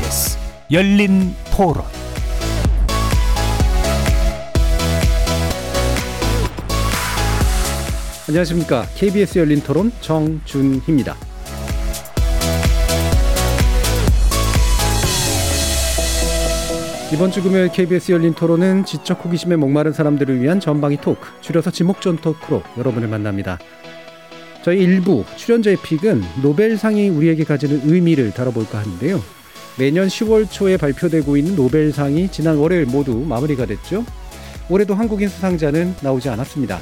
KBS 열린 토론 안녕하십니까. KBS 열린 토론 정준희입니다. 이번 주 금요일 KBS 열린 토론은 지적 호기심에 목마른 사람들을 위한 전방위 토크, 줄여서 지목전 토크로 여러분을 만납니다. 저희 일부 출연자의 픽은 노벨상이 우리에게 가지는 의미를 다뤄볼까 하는데요. 매년 10월 초에 발표되고 있는 노벨상이 지난 월요일 모두 마무리가 됐죠. 올해도 한국인 수상자는 나오지 않았습니다.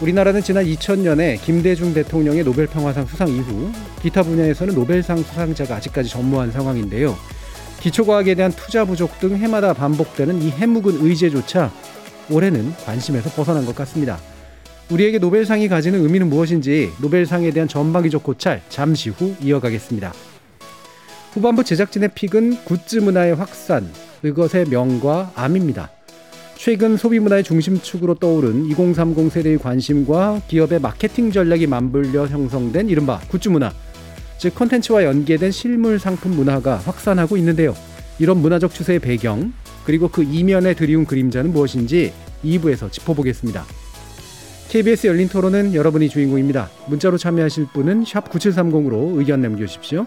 우리나라는 지난 2000년에 김대중 대통령의 노벨 평화상 수상 이후 기타 분야에서는 노벨상 수상자가 아직까지 전무한 상황인데요. 기초과학에 대한 투자 부족 등 해마다 반복되는 이 해묵은 의제조차 올해는 관심에서 벗어난 것 같습니다. 우리에게 노벨상이 가지는 의미는 무엇인지 노벨상에 대한 전방위적 고찰 잠시 후 이어가겠습니다. 후반부 제작진의 pick은 굿즈 문화의 확산, 그것의 명과 암입니다. 최근 소비 문화의 중심축으로 떠오른 2030 세대의 관심과 기업의 마케팅 전략이 맞물려 형성된 이른바 굿즈 문화, 즉 콘텐츠와 연계된 실물 상품 문화가 확산하고 있는데요. 이런 문화적 추세의 배경, 그리고 그 이면에 드리운 그림자는 무엇인지 2부에서 짚어보겠습니다. KBS 열린 토론은 여러분이 주인공입니다. 문자로 참여하실 분은 9730으로 의견 남겨주십시오.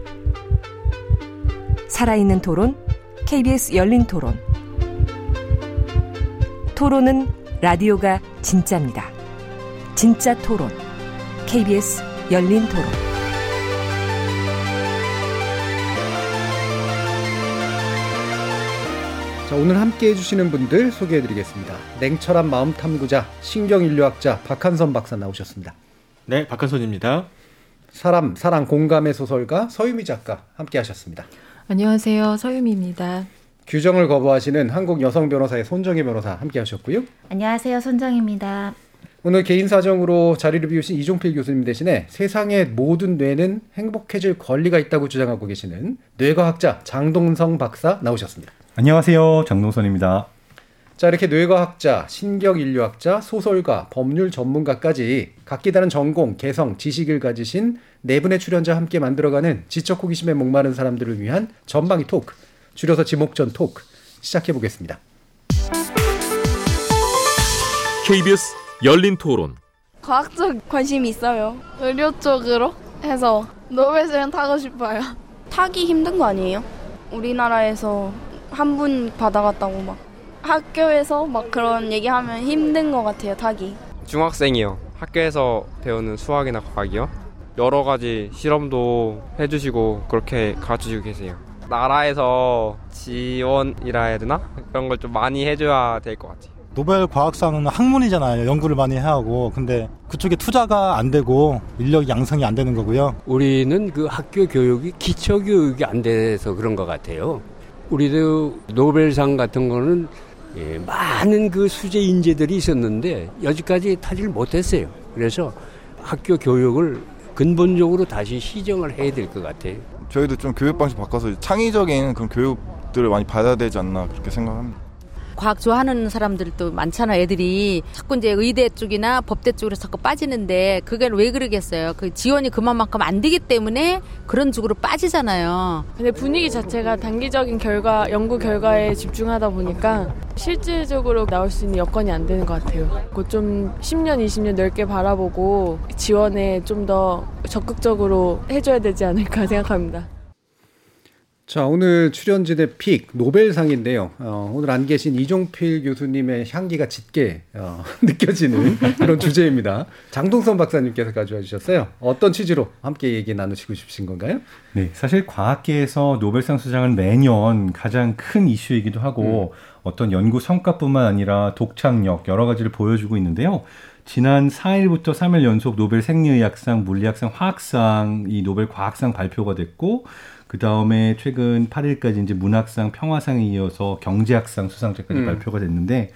살아있는 토론, KBS 열린 토론. 토론은 라디오가 진짜입니다. 진짜 토론, KBS 열린 토론. 자, 오늘 함께 해주시는 분들 소개해 드리겠습니다. 냉철한 마음 탐구자, 신경인류학자 박한선 박사 나오셨습니다. 네, 박한선입니다. 사람, 사랑, 공감의 소설가 서유미 작가 함께 하셨습니다. 안녕하세요. 서유미입니다. 규정을 거부하시는 한국 여성 변호사의 손정희 변호사 함께 하셨고요. 안녕하세요. 손정입니다. 오늘 개인 사정으로 자리를 비우신 이종필 교수님 대신에 세상의 모든 뇌는 행복해질 권리가 있다고 주장하고 계시는 뇌과학자 장동성 박사 나오셨습니다. 안녕하세요. 장동선입니다. 자, 이렇게 뇌과학자, 신경인류학자, 소설가, 법률 전문가까지 각기 다른 전공, 개성, 지식을 가지신 네 분의 출연자와 함께 만들어가는 지적 호기심에 목마른 사람들을 위한 전방위 토크, 줄여서 지목전 토크 시작해 보겠습니다. KBS 열린 토론. 과학적 관심이 있어요. 의료 쪽으로 해서 노벨상 타고 싶어요. 타기 힘든 거 아니에요? 우리나라에서 한 분 받아갔다고 막 학교에서 막 그런 얘기하면 힘든 것 같아요 타기. 중학생이요. 학교에서 배우는 수학이나 과학이요. 여러 가지 실험도 해주시고 그렇게 가르쳐주고 계세요. 나라에서 지원이라 해야 되나? 그런 걸 좀 많이 해줘야 될 것 같아요. 노벨 과학상은 학문이잖아요. 연구를 많이 해야 하고. 근데 그쪽에 투자가 안 되고 인력 양성이 안 되는 거고요. 우리는 그 학교 교육이 기초 교육이 안 돼서 그런 것 같아요. 우리도 노벨상 같은 거는 예, 많은 그 수제 인재들이 있었는데 여지까지 타지를 못했어요. 그래서 학교 교육을 근본적으로 다시 시정을 해야 될 것 같아요. 저희도 좀 교육 방식 바꿔서 창의적인 그런 교육들을 많이 받아야 되지 않나 그렇게 생각합니다. 과학 좋아하는 사람들도 많잖아 애들이. 자꾸 이제 의대 쪽이나 법대 쪽으로 자꾸 빠지는데 그게 왜 그러겠어요? 그 지원이 그만큼 안 되기 때문에 그런 쪽으로 빠지잖아요. 근데 분위기 자체가 단기적인 결과 연구 결과에 집중하다 보니까 실질적으로 나올 수 있는 여건이 안 되는 것 같아요. 좀 10년 20년 넓게 바라보고 지원에 좀 더 적극적으로 해줘야 되지 않을까 생각합니다 자, 오늘 출연진의 픽 노벨상인데요. 어, 오늘 안 계신 이종필 교수님의 향기가 짙게 어, 느껴지는 그런 주제입니다. 장동선 박사님께서 가져와 주셨어요. 어떤 취지로 함께 얘기 나누시고 싶으신 건가요? 네, 사실 과학계에서 노벨상 수상은 매년 가장 큰 이슈이기도 하고 음. 어떤 연구 성과뿐만 아니라 독창력 여러 가지를 보여주고 있는데요. 지난 4일부터 3일 연속 노벨 생리의학상, 물리학상, 화학상 이 노벨 과학상 발표가 됐고 그 다음에 최근 8일까지 이제 문학상, 평화상에 이어서 경제학상 수상자까지 음. 발표가 됐는데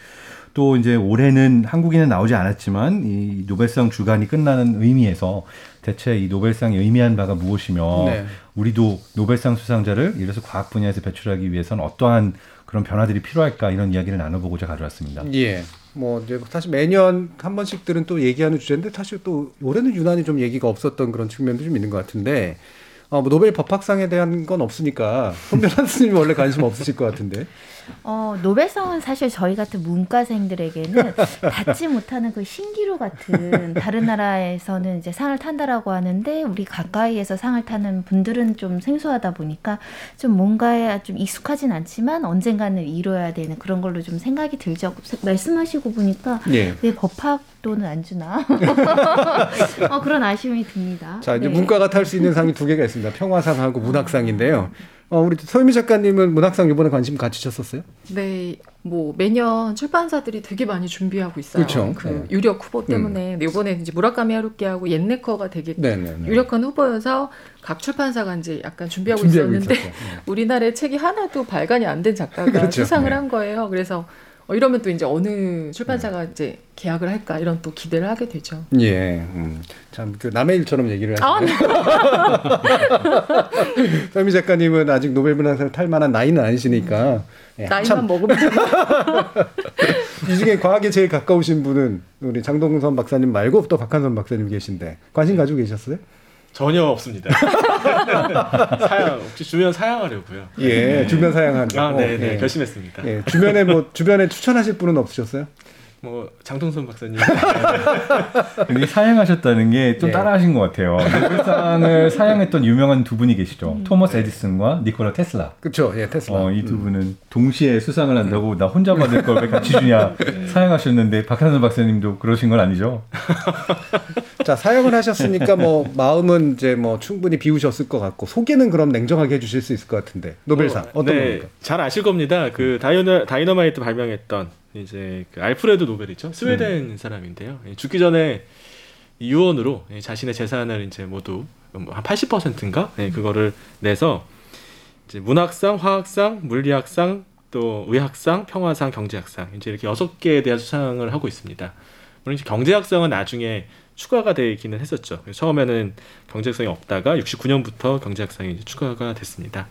또 이제 올해는 한국인은 나오지 않았지만 이 노벨상 주간이 끝나는 의미에서 대체 이 노벨상의 의미한 바가 무엇이며 네. 우리도 노벨상 수상자를 들어서 과학 분야에서 배출하기 위해서는 어떠한 그런 변화들이 필요할까 이런 이야기를 나눠보고자 가져왔습니다. 예. 뭐 이제 사실 매년 한 번씩들은 또 얘기하는 주제인데 사실 또 올해는 유난히 좀 얘기가 없었던 그런 측면도 좀 있는 것 같은데 어, 뭐 노벨 법학상에 대한 건 없으니까 손변환 스님 원래 관심 없으실 것 같은데. 어, 노벨상은 사실 저희 같은 문과생들에게는 받지 못하는 그 신기루 같은 다른 나라에서는 이제 상을 탄다라고 하는데 우리 가까이에서 상을 타는 분들은 좀 생소하다 보니까 좀 뭔가에 좀 익숙하진 않지만 언젠가는 이뤄야 되는 그런 걸로 좀 생각이 들죠. 말씀하시고 보니까 예. 왜 법학도는 안 주나? 어, 그런 아쉬움이 듭니다. 자 이제 네. 문과가 탈 수 있는 상이 두 개가 있습니다. 평화상하고 문학상인데요. 어, 우리 소유미 작가님은 문학상 이번에 관심 가지셨었어요? 네, 뭐 매년 출판사들이 되게 많이 준비하고 있어요. 그렇죠. 그 네. 유력 후보 때문에 근데 이번에 이제 무라카미 하루키하고 옛네커가 되게 네네네. 유력한 후보여서 각 출판사가 이제 약간 준비하고, 준비하고 있었는데. 네. 우리나라의 책이 하나도 발간이 안 된 작가가 그렇죠. 수상을 네. 한 거예요. 그래서 어, 이러면 또 이제 어느 출판사가 이제 계약을 할까 이런 또 기대를 하게 되죠. 예, 음, 참그 남의 일처럼 얘기를 아, 하시네. 서미 작가님은 아직 노벨 문학상 탈 만한 나이는 아니시니까. 예, 나이만 한참- 먹으면 이 중에 과학에 제일 가까우신 분은 우리 장동선 박사님 말고 또 박한선 박사님 계신데 관심 가지고 계셨어요? 전혀 없습니다. 사양 혹시 주변 사양하려고요. 예, 주변 사양한다고. 아, 네, 네, 예. 결심했습니다. 예, 주변에 뭐 주변에 추천하실 분은 없으셨어요? 뭐 장동선 박사님. 여기 사양하셨다는 게좀 예. 따라하신 것 같아요. 노벨상을 사양했던 유명한 두 분이 계시죠. 토머스 에디슨과 니콜라 테슬라. 그렇죠. 예, 테슬라. 어, 이두 분은 동시에 수상을 한다고 나 혼자 받을 걸 왜 같이 주냐 사양하셨는데 박한선 박사님도 그러신 건 아니죠? 자, 사역을 하셨으니까 뭐 마음은 이제 뭐 충분히 비우셨을 것 같고 소개는 그럼 냉정하게 해주실 수 있을 것 같은데 노벨상 어, 떤 네, 겁니까? 잘 아실 겁니다. 그 다이너, 다이너마이트 발명했던 이제 그 알프레드 노벨이죠. 스웨덴 음. 사람인데요. 예, 죽기 전에 이 유언으로 예, 자신의 재산을 이제 모두 뭐한 80%인가 예, 그거를 내서 이제 문학상, 화학상, 물리학상, 또 의학상, 평화상, 경제학상 이제 이렇게 여섯 개에 대한 수상을 하고 있습니다. 물론 이제 경제학상은 나중에 추가가 되기는 했었죠. 처음에는 경제학상이 없다가 69년부터 경제학상이 추가가 됐습니다.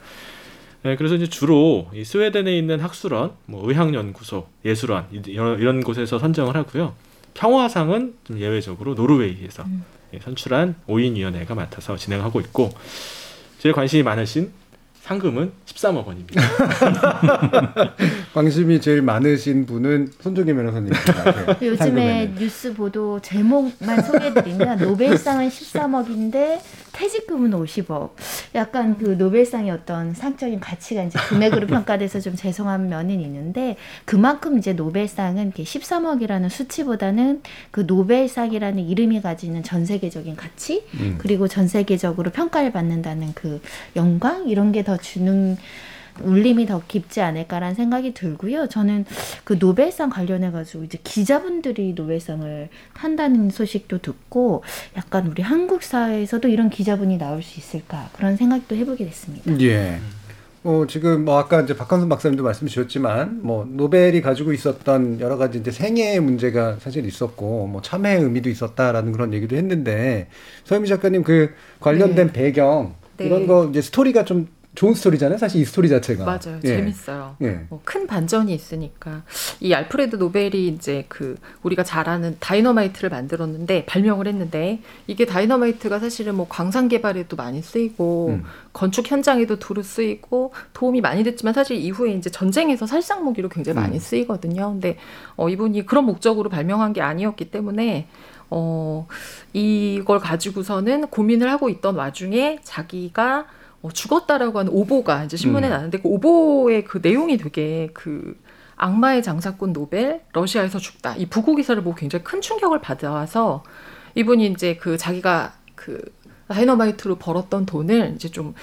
네, 그래서 이제 주로 이 스웨덴에 있는 학술원, 뭐 의학연구소, 예술원 이- 이런, 이런 곳에서 선정을 하고요. 평화상은 좀 예외적으로 노르웨이에서 예, 선출한 5인 위원회가 맡아서 진행하고 있고 제일 관심이 많으신 상금은 13억 원입니다. 관심이 제일 많으신 분은 손정혜 변호사님입니다. 네, 요즘에 상금에는. 뉴스 보도 제목만 소개해드리면 노벨상은 13억인데 퇴직금은 50억. 약간 그 노벨상의 어떤 상적인 가치가 이제 금액으로 평가돼서 좀 죄송한 면은 있는데 그만큼 이제 노벨상은 이렇게 13억이라는 수치보다는 그 노벨상이라는 이름이 가지는 전 세계적인 가치 음. 그리고 전 세계적으로 평가를 받는다는 그 영광 이런 게 더 주는 울림이 더 깊지 않을까라는 생각이 들고요. 저는 그 노벨상 관련해 가지고 이제 기자분들이 노벨상을 탄다는 소식도 듣고 약간 우리 한국 사회에서도 이런 기자분이 나올 수 있을까 그런 생각도 해보게 됐습니다. 예. 어, 지금 뭐 아까 이제 박한선 박사님도 말씀 주셨지만 뭐 노벨이 가지고 있었던 여러 가지 이제 생애의 문제가 사실 있었고 뭐 참회의 의미도 있었다라는 그런 얘기도 했는데 서유미 작가님 그 관련된 배경 네. 이런 거 이제 스토리가 좀 좋은 스토리잖아요. 사실 이 스토리 자체가. 맞아요. 예. 재밌어요. 예. 뭐 큰 반전이 있으니까 이 알프레드 노벨이 이제 그 우리가 잘 아는 다이너마이트를 만들었는데 발명을 했는데 이게 다이너마이트가 사실은 뭐 광산 개발에도 많이 쓰이고 음. 건축 현장에도 두루 쓰이고 도움이 많이 됐지만 사실 이후에 이제 전쟁에서 살상 무기로 굉장히 많이 음. 쓰이거든요. 근데 어 이분이 그런 목적으로 발명한 게 아니었기 때문에 어 이걸 가지고서는 고민을 하고 있던 와중에 자기가 어, 죽었다라고 하는 오보가 이제 신문에 음. 나는데 그 오보의 그 내용이 되게 그 악마의 장사꾼 노벨 러시아에서 죽다 이 부고 기사를 보고 굉장히 큰 충격을 받아서 이분이 이제 그 자기가 그 다이너마이트로 벌었던 돈을 이제 좀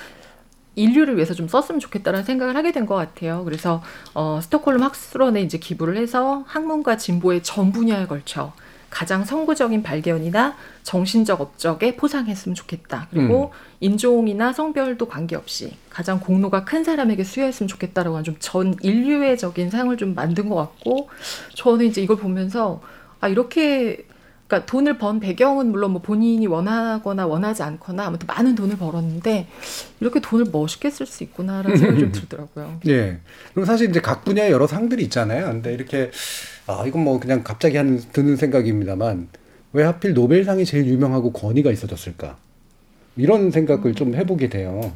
인류를 위해서 좀 썼으면 좋겠다는 생각을 하게 된 것 같아요. 그래서 어, 스톡홀름 학술원에 이제 기부를 해서 학문과 진보의 전 분야에 걸쳐 가장 선구적인 발견이나 정신적 업적에 포상했으면 좋겠다. 그리고 음. 인종이나 성별도 관계없이 가장 공로가 큰 사람에게 수여했으면 좋겠다라고 하는 좀 전 인류애적인 상을 좀 만든 것 같고 저는 이제 이걸 보면서 아 이렇게 그러니까 돈을 번 배경은 물론 뭐 본인이 원하거나 원하지 않거나 아무튼 많은 돈을 벌었는데 이렇게 돈을 멋있게 쓸 수 있구나라는 생각이 좀 들더라고요. 예. 그리고 사실 이제 각 분야에 여러 상들이 있잖아요. 근데 이렇게 아 이건 뭐 그냥 갑자기 하는 드는 생각입니다만 왜 하필 노벨상이 제일 유명하고 권위가 있어졌을까? 이런 생각을 좀 해보게 돼요.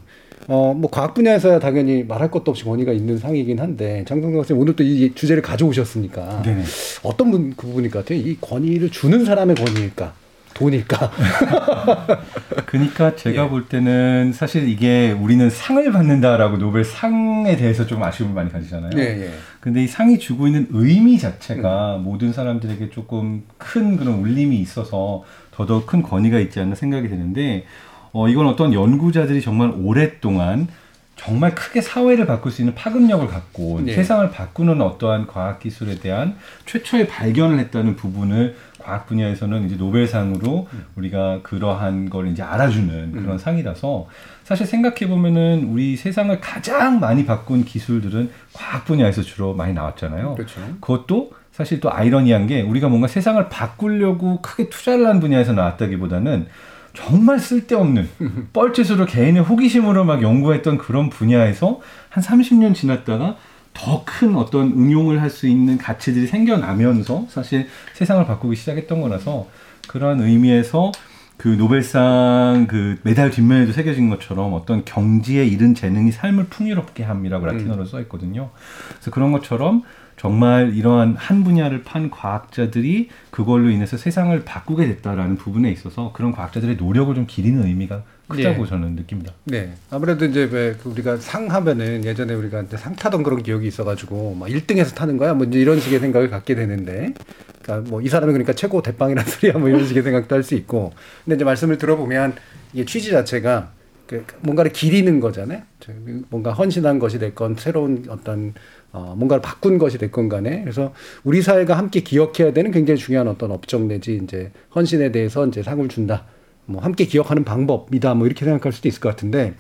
어, 뭐 과학 분야에서야 당연히 말할 것도 없이 권위가 있는 상이긴 한데 장성동 선생님 오늘 또 이 주제를 가져오셨으니까 네네. 어떤 분, 그 부분일 것 같아요? 이 권위를 주는 사람의 권위일까? 돈일까? 그러니까 제가 볼 때는 사실 이게 우리는 상을 받는다라고 노벨 상에 대해서 좀 아쉬움을 많이 가지잖아요. 예, 예. 근데 이 상이 주고 있는 의미 자체가 모든 사람들에게 조금 큰 그런 울림이 있어서 더더욱 큰 권위가 있지 않나 생각이 드는데 어, 이건 어떤 연구자들이 정말 오랫동안 정말 크게 사회를 바꿀 수 있는 파급력을 갖고 온 네. 세상을 바꾸는 어떠한 과학 기술에 대한 최초의 발견을 했다는 부분을 과학 분야에서는 이제 노벨상으로 우리가 그러한 걸 이제 알아주는 그런 상이라서 사실 생각해 보면은 우리 세상을 가장 많이 바꾼 기술들은 과학 분야에서 주로 많이 나왔잖아요. 그렇죠. 그것도 사실 또 아이러니한 게 우리가 뭔가 세상을 바꾸려고 크게 투자를 한 분야에서 나왔다기보다는 정말 쓸데없는 뻘짓으로 개인의 호기심으로 막 연구했던 그런 분야에서 한 30년 지났다가 더 큰 어떤 응용을 할 수 있는 가치들이 생겨나면서 사실 세상을 바꾸기 시작했던 거라서 그러한 의미에서 그 노벨상 그 메달 뒷면에도 새겨진 것처럼 어떤 경지에 이른 재능이 삶을 풍요롭게 함이라고 라틴어로 써 있거든요. 그래서 그런 것처럼 정말 이러한 한 분야를 판 과학자들이 그걸로 인해서 세상을 바꾸게 됐다라는 부분에 있어서 그런 과학자들의 노력을 좀 기리는 의미가 크다고 예. 저는 느낍니다. 네. 아무래도 이제 왜그 우리가 상 하면은 예전에 우리가 상 타던 그런 기억이 있어가지고 막 1등에서 타는 거야 뭐 이런 식의 생각을 갖게 되는데 그러니까 뭐 이 사람이 그러니까 최고 대빵이라는 소리야 뭐 이런 식의 생각도 할 수 있고 근데 이제 말씀을 들어보면 이게 취지 자체가 그 뭔가를 기리는 거잖아요. 저 뭔가 헌신한 것이 됐건 새로운 어떤 어, 뭔가를 바꾼 것이 됐건 간에 그래서 우리 사회가 함께 기억해야 되는 굉장히 중요한 어떤 업적 내지 이제 헌신에 대해서 이제 상을 준다. 뭐 함께 기억하는 방법이다. 뭐 이렇게 생각할 수도 있을 것 같은데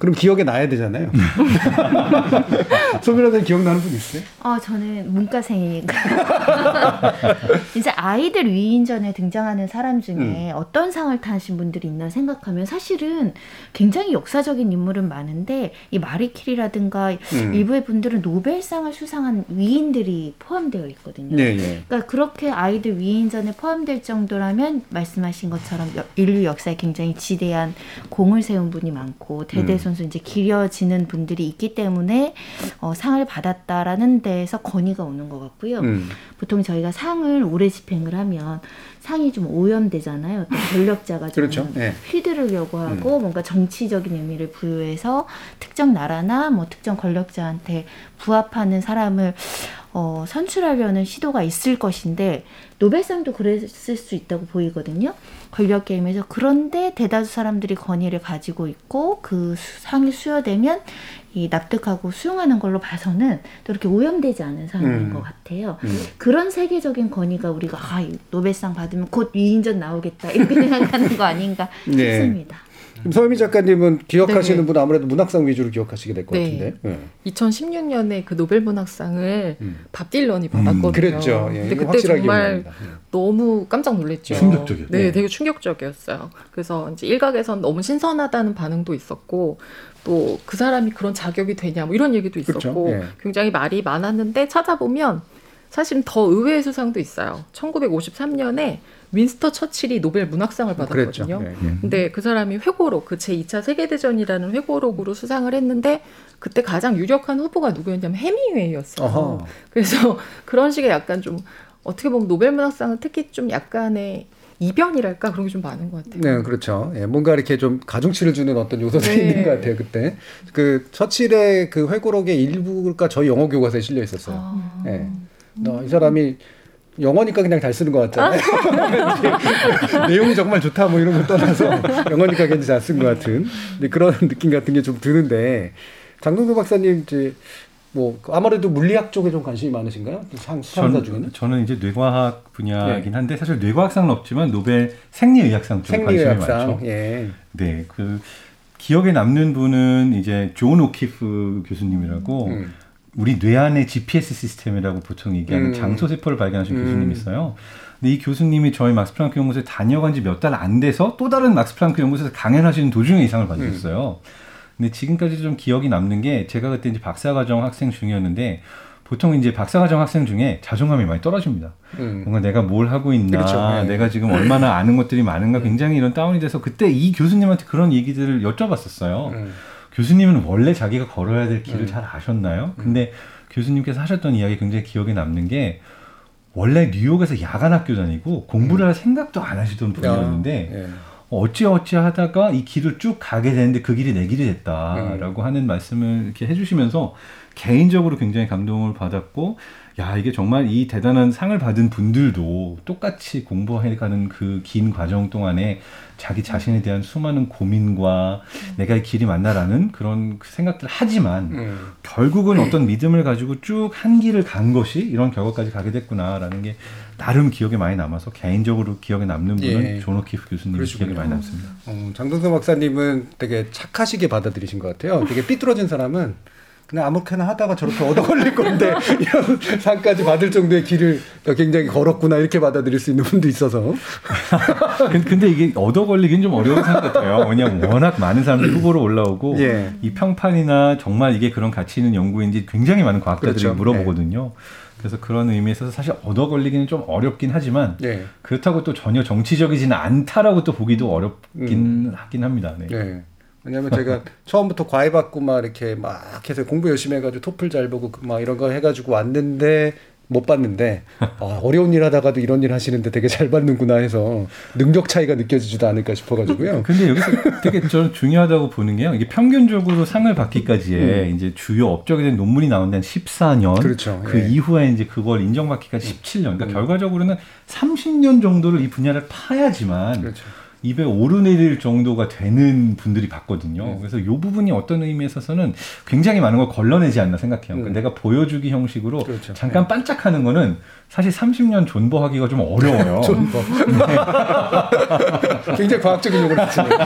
그럼 기억에 나야 되잖아요. 소변호사 기억나는 분 있어요? 어, 저는 문과생이니까. 이제 아이들 위인전에 등장하는 사람 중에 어떤 상을 타신 분들이 있나 생각하면 사실은 굉장히 역사적인 인물은 많은데 이 마리키리라든가 음. 일부의 분들은 노벨상을 수상한 위인들이 포함되어 있거든요. 네, 예. 그러니까 그렇게 아이들 위인전에 포함될 정도라면 말씀하신 것처럼 여- 인류 역사에 굉장히 지대한 공을 세운 분이 많고 대대손 손 이제 기려지는 분들이 있기 때문에 어, 상을 받았다라는 데에서 권위가 오는 것 같고요. 음. 보통 저희가 상을 오래 집행을 하면 상이 좀 오염되잖아요. 권력자가 좀 그렇죠. 예. 휘두르려고 하고 뭔가 정치적인 의미를 부여해서 특정 나라나 뭐 특정 권력자한테 부합하는 사람을 어, 선출하려는 시도가 있을 것인데 노벨상도 그랬을 수 있다고 보이거든요. 권력 게임에서 그런데 대다수 사람들이 권위를 가지고 있고 그 수- 상이 수여되면 이 납득하고 수용하는 걸로 봐서는 또 이렇게 오염되지 않은 상인 음. 것 같아요. 음. 그런 세계적인 권위가 우리가 아, 이 노벨상 받으면 곧 위인전 나오겠다 이렇게 생각하는 거 아닌가 네. 싶습니다. 그럼 서유미 작가님은 기억하시는 네. 분 아무래도 문학상 위주로 기억하시게 될것 네. 같은데. 예. 2016년에 그 노벨 문학상을 밥 딜런이 받았거든요. 음. 그랬죠. 예, 근데 그때 정말 기억납니다. 너무 깜짝 놀랐죠. 충격적이었죠. 네, 네. 되게 충격적이었어요. 그래서 이제 일각에선 너무 신선하다는 반응도 있었고 또 그 사람이 그런 자격이 되냐 뭐 이런 얘기도 그렇죠. 있었고 예. 굉장히 말이 많았는데 찾아보면 사실은 더 의외의 수상도 있어요. 1953년에 윈스터 처칠이 노벨 문학상을 그랬죠. 받았거든요. 예, 예. 근데 그 사람이 회고록, 그 제 2차 세계 대전이라는 회고록으로 수상을 했는데 그때 가장 유력한 후보가 누구였냐면 해밍웨이였어요. 어허. 그래서 그런 식의 약간 좀 어떻게 보면 노벨 문학상은 특히 좀 약간의 이변이랄까 그런 게 좀 많은 것 같아요. 네, 그렇죠. 예, 뭔가 이렇게 좀 가중치를 주는 어떤 요소들이 네. 있는 것 같아요, 그때. 그, 처칠의 그 회고록의 일부가 저희 영어 교과서에 실려 있었어요. 아. 예. 어, 이 사람이 영어니까 그냥 잘 쓰는 것 같잖아요. 내용이 정말 좋다 뭐 이런 걸 떠나서 영어니까 괜히 잘 쓴 것 같은 그런 느낌 같은 게 좀 드는데 장동도 박사님 이제 뭐 아무래도 물리학 쪽에 좀 관심이 많으신가요? 상, 수상자 중에는? 저는 이제 뇌과학 분야이긴 한데 사실 뇌과학상은 없지만 노벨 생리의학상 관심이 생리의학상. 많죠. 예. 네, 그 기억에 남는 분은 이제 존 오키프 교수님이라고 음. 우리 뇌 안의 GPS 시스템이라고 보통 얘기하는 음. 장소 세포를 발견하신 음. 교수님이 있어요. 근데 이 교수님이 저희 막스 플랑크 연구소에 다녀간 지 몇 달 안 돼서 또 다른 막스 플랑크 연구소에서 강연하시는 도중에 이 상을 받으셨어요. 근데 지금까지 좀 기억이 남는 게 제가 그때 이제 박사과정 학생 중이었는데 보통 이제 박사과정 학생 중에 자존감이 많이 떨어집니다. 음. 뭔가 내가 뭘 하고 있나, 그렇죠. 네. 내가 지금 얼마나 아는 것들이 많은가 굉장히 이런 다운이 돼서 그때 이 교수님한테 그런 얘기들을 여쭤봤었어요. 음. 교수님은 원래 자기가 걸어야 될 길을 음. 잘 아셨나요? 근데 교수님께서 하셨던 이야기 굉장히 기억에 남는 게 원래 뉴욕에서 야간 학교 다니고 공부를 할 생각도 안 하시던 분이었는데 예. 어찌 어찌 하다가 이 길을 쭉 가게 되는데 그 길이 내 길이 됐다라고 하는 말씀을 이렇게 해주시면서 개인적으로 굉장히 감동을 받았고 야 이게 정말 이 대단한 상을 받은 분들도 똑같이 공부해가는 그 긴 과정 동안에 자기 자신에 대한 수많은 고민과 내가 이 길이 맞나라는 그런 생각들을 하지만 음. 결국은 어떤 믿음을 가지고 쭉 한 길을 간 것이 이런 결과까지 가게 됐구나라는 게 나름 기억에 많이 남아서 개인적으로 기억에 남는 분은 예. 존 오키프 교수님. 기억에 많이 남습니다. 어, 장동석 박사님은 되게 착하시게 받아들이신 것 같아요. 되게 삐뚤어진 사람은 그냥 아무렇게나 하다가 저렇게 얻어 걸릴 건데 이런 상까지 받을 정도의 길을 굉장히 걸었구나 이렇게 받아들일 수 있는 분도 있어서 근- 근데 이게 얻어 걸리긴 좀 어려운 생각 같아요. 왜냐하면 워낙 많은 사람들이 후보로 올라오고 예. 이 평판이나 정말 이게 그런 가치 있는 연구인지 굉장히 많은 과학자들이 그렇죠. 물어보거든요. 그래서 그런 의미에서 사실 얻어 걸리기는 좀 어렵긴 하지만 예. 그렇다고 또 전혀 정치적이지는 않다라고 또 보기도 어렵긴 하긴 합니다. 네. 네. 왜냐하면 제가 처음부터 과외 받고 막 이렇게 막 해서 공부 열심히 해가지고 토플 잘 보고 그막 이런 거 해가지고 왔는데 못 봤는데 아, 어려운 일 하다가도 이런 일 하시는데 되게 잘 받는구나 해서 능력 차이가 느껴지지도 않을까 싶어가지고요. 근데 여기서 되게 저는 중요하다고 보는 게요. 이게 평균적으로 상을 받기까지에 이제 주요 업적에 대한 논문이 나온 데는 14년. 음. 그렇죠. 그 예. 이후에 이제 그걸 인정받기까지 17년. 그러니까 결과적으로는 30년 정도를 이 분야를 파야지만 그렇죠. 입에 오르내릴 정도가 되는 분들이 봤거든요. 그래서 이 부분이 어떤 의미에 있어서는 굉장히 많은 걸 걸러내지 않나 생각해요. 그러니까 내가 보여주기 형식으로 그렇죠. 잠깐 반짝하는 거는 사실 30년 존버하기가 좀 어려워요. 존버. 굉장히 과학적인 용어를 쓰네요.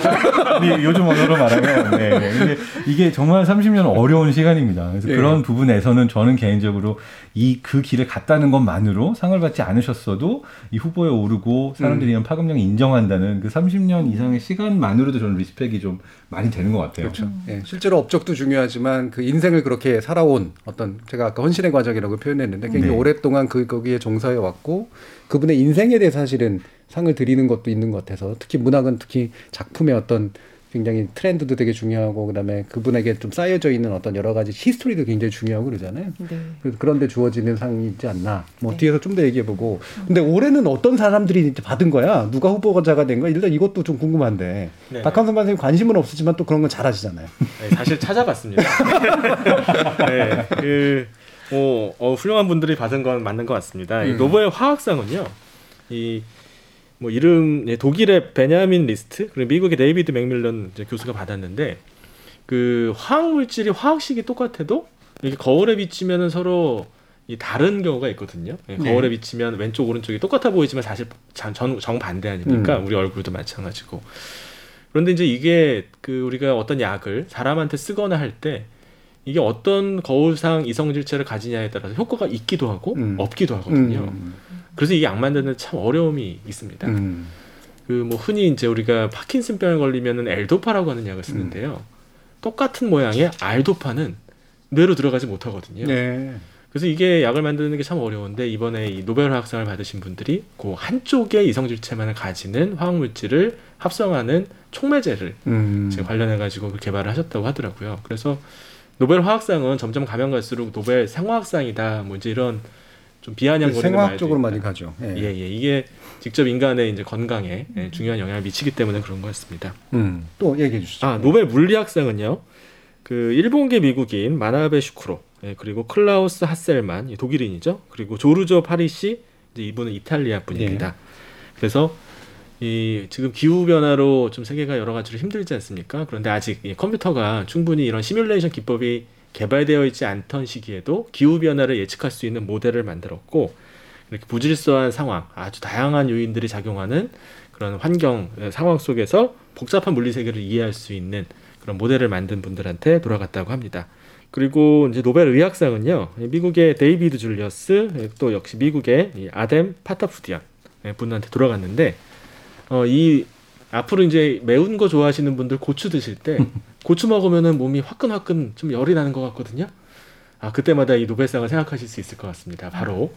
네, 요즘 언어로 말하면 네, 네. 근데 이게 정말 30년 어려운 시간입니다. 그래서 예. 그런 부분에서는 저는 개인적으로 이 그 길을 갔다는 것만으로 상을 받지 않으셨어도 이 후보에 오르고 사람들이 이런 파급력을 인정한다는 그 30년 이상의 시간만으로도 저는 respect이 좀 많이 되는 것 같아요. 그렇죠. 예, 실제로 업적도 중요하지만 그 인생을 그렇게 살아온 어떤 제가 아까 헌신의 과정이라고 표현했는데 굉장히 네. 오랫동안 그 거기에 종사해 왔고 그분의 인생에 대해 사실은 상을 드리는 것도 있는 것 같아서 특히 문학은 특히 작품의 어떤 굉장히 트렌드도 되게 중요하고 그다음에 그분에게 좀 쌓여져 있는 어떤 여러 가지 히스토리도 굉장히 중요하고 그러잖아요. 네. 그- 그런데 주어지는 상이지 않나. 뭐 뒤에서 좀 더 얘기해보고. 근데 올해는 어떤 사람들이 이제 받은 거야? 누가 후보자가 된 거야? 일단 이것도 좀 궁금한데. 네. 박한선 선생님 관심은 없으시지만 또 그런 건 잘하시잖아요. 네, 사실 찾아봤습니다. 네, 그, 뭐, 어, 훌륭한 분들이 받은 건 맞는 것 같습니다. 이 음. 노벨 화학상은요, 이, 뭐, 이름, 예, 독일의 베냐민 리스트, 그리고 미국의 데이비드 맥밀런 이제 교수가 받았는데, 그, 화학 물질이 화학식이 똑같아도, 이게 거울에 비치면은 서로 이 다른 경우가 있거든요. 예, 네. 거울에 비치면 왼쪽, 오른쪽이 똑같아 보이지만 사실 전, 전- 정반대 아닙니까? 음. 우리 얼굴도 마찬가지고. 그런데 이제 이게 그 우리가 어떤 약을 사람한테 쓰거나 할 때 이게 어떤 거울상 이성질체를 가지냐에 따라서 효과가 있기도 하고 없기도 하거든요. 음. 그래서 이약 만드는 데참 어려움이 있습니다. 음. 그뭐 흔히 이제 우리가 파킨슨병에 걸리면은 엘도파라고 하는 약을 쓰는데요. 똑같은 모양의 알도파는 뇌로 들어가지 못하거든요. 네. 그래서 이게 약을 만드는 게 참 어려운데 이번에 이 노벨 화학상을 받으신 분들이 그 한쪽의 이성 질체만을 가지는 화학 물질을 합성하는 촉매제를 음. 지금 관련해 가지고 개발을 하셨다고 하더라고요. 그래서 노벨 화학상은 점점 가면 갈수록 노벨 생화학상이다. 뭐 이제 이런 좀 비아냥거리는 생화학 쪽으로 말도 많이 가죠. 예. 예, 예. 이게 직접 인간의 이제 건강에 예, 중요한 영향을 미치기 때문에 그런 것 같습니다. 음. 또 얘기해 주시죠. 아, 노벨 물리학상은요. 그 일본계 미국인 마나베 슈쿠로 예, 그리고 클라우스 하셀만 이 독일인이죠. 그리고 조르조 파리시 이제 이분은 이탈리아 분입니다. 그래서 이 지금 기후 변화로 좀 세계가 여러 가지로 힘들지 않습니까? 그런데 아직 이 컴퓨터가 충분히 이런 시뮬레이션 기법이 개발되어 있지 않던 시기에도 기후 변화를 예측할 수 있는 모델을 만들었고 이렇게 무질서한 상황, 아주 다양한 요인들이 작용하는 그런 환경 상황 속에서 복잡한 물리 세계를 이해할 수 있는 그런 모델을 만든 분들한테 돌아갔다고 합니다. 그리고 이제 노벨 의학상은요 미국의 데이비드 줄리어스 또 역시 미국의 이 아뎀 파타푸티안 분한테 돌아갔는데 어, 이 앞으로 이제 매운 거 좋아하시는 분들 고추 드실 때 고추 먹으면은 몸이 화끈화끈 좀 열이 나는 것 같거든요. 아 그때마다 이 노벨상을 생각하실 수 있을 것 같습니다. 바로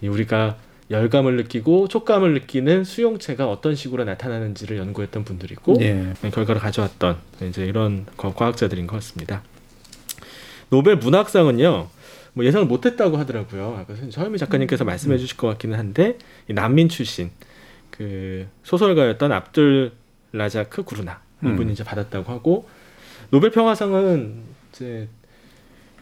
이 우리가 열감을 느끼고 촉감을 느끼는 수용체가 어떤 식으로 나타나는지를 연구했던 분들이고 예. 결과를 가져왔던 이제 이런 과- 과학자들인 것 같습니다. 노벨 문학상은요. 뭐 예상을 못했다고 하더라고요. 아까 서현미 작가님께서 말씀해 주실 것 같기는 한데 이 난민 출신 그 소설가였던 압둘 라자크 구르나 이분이 음. 이제 받았다고 하고 노벨 평화상은 이제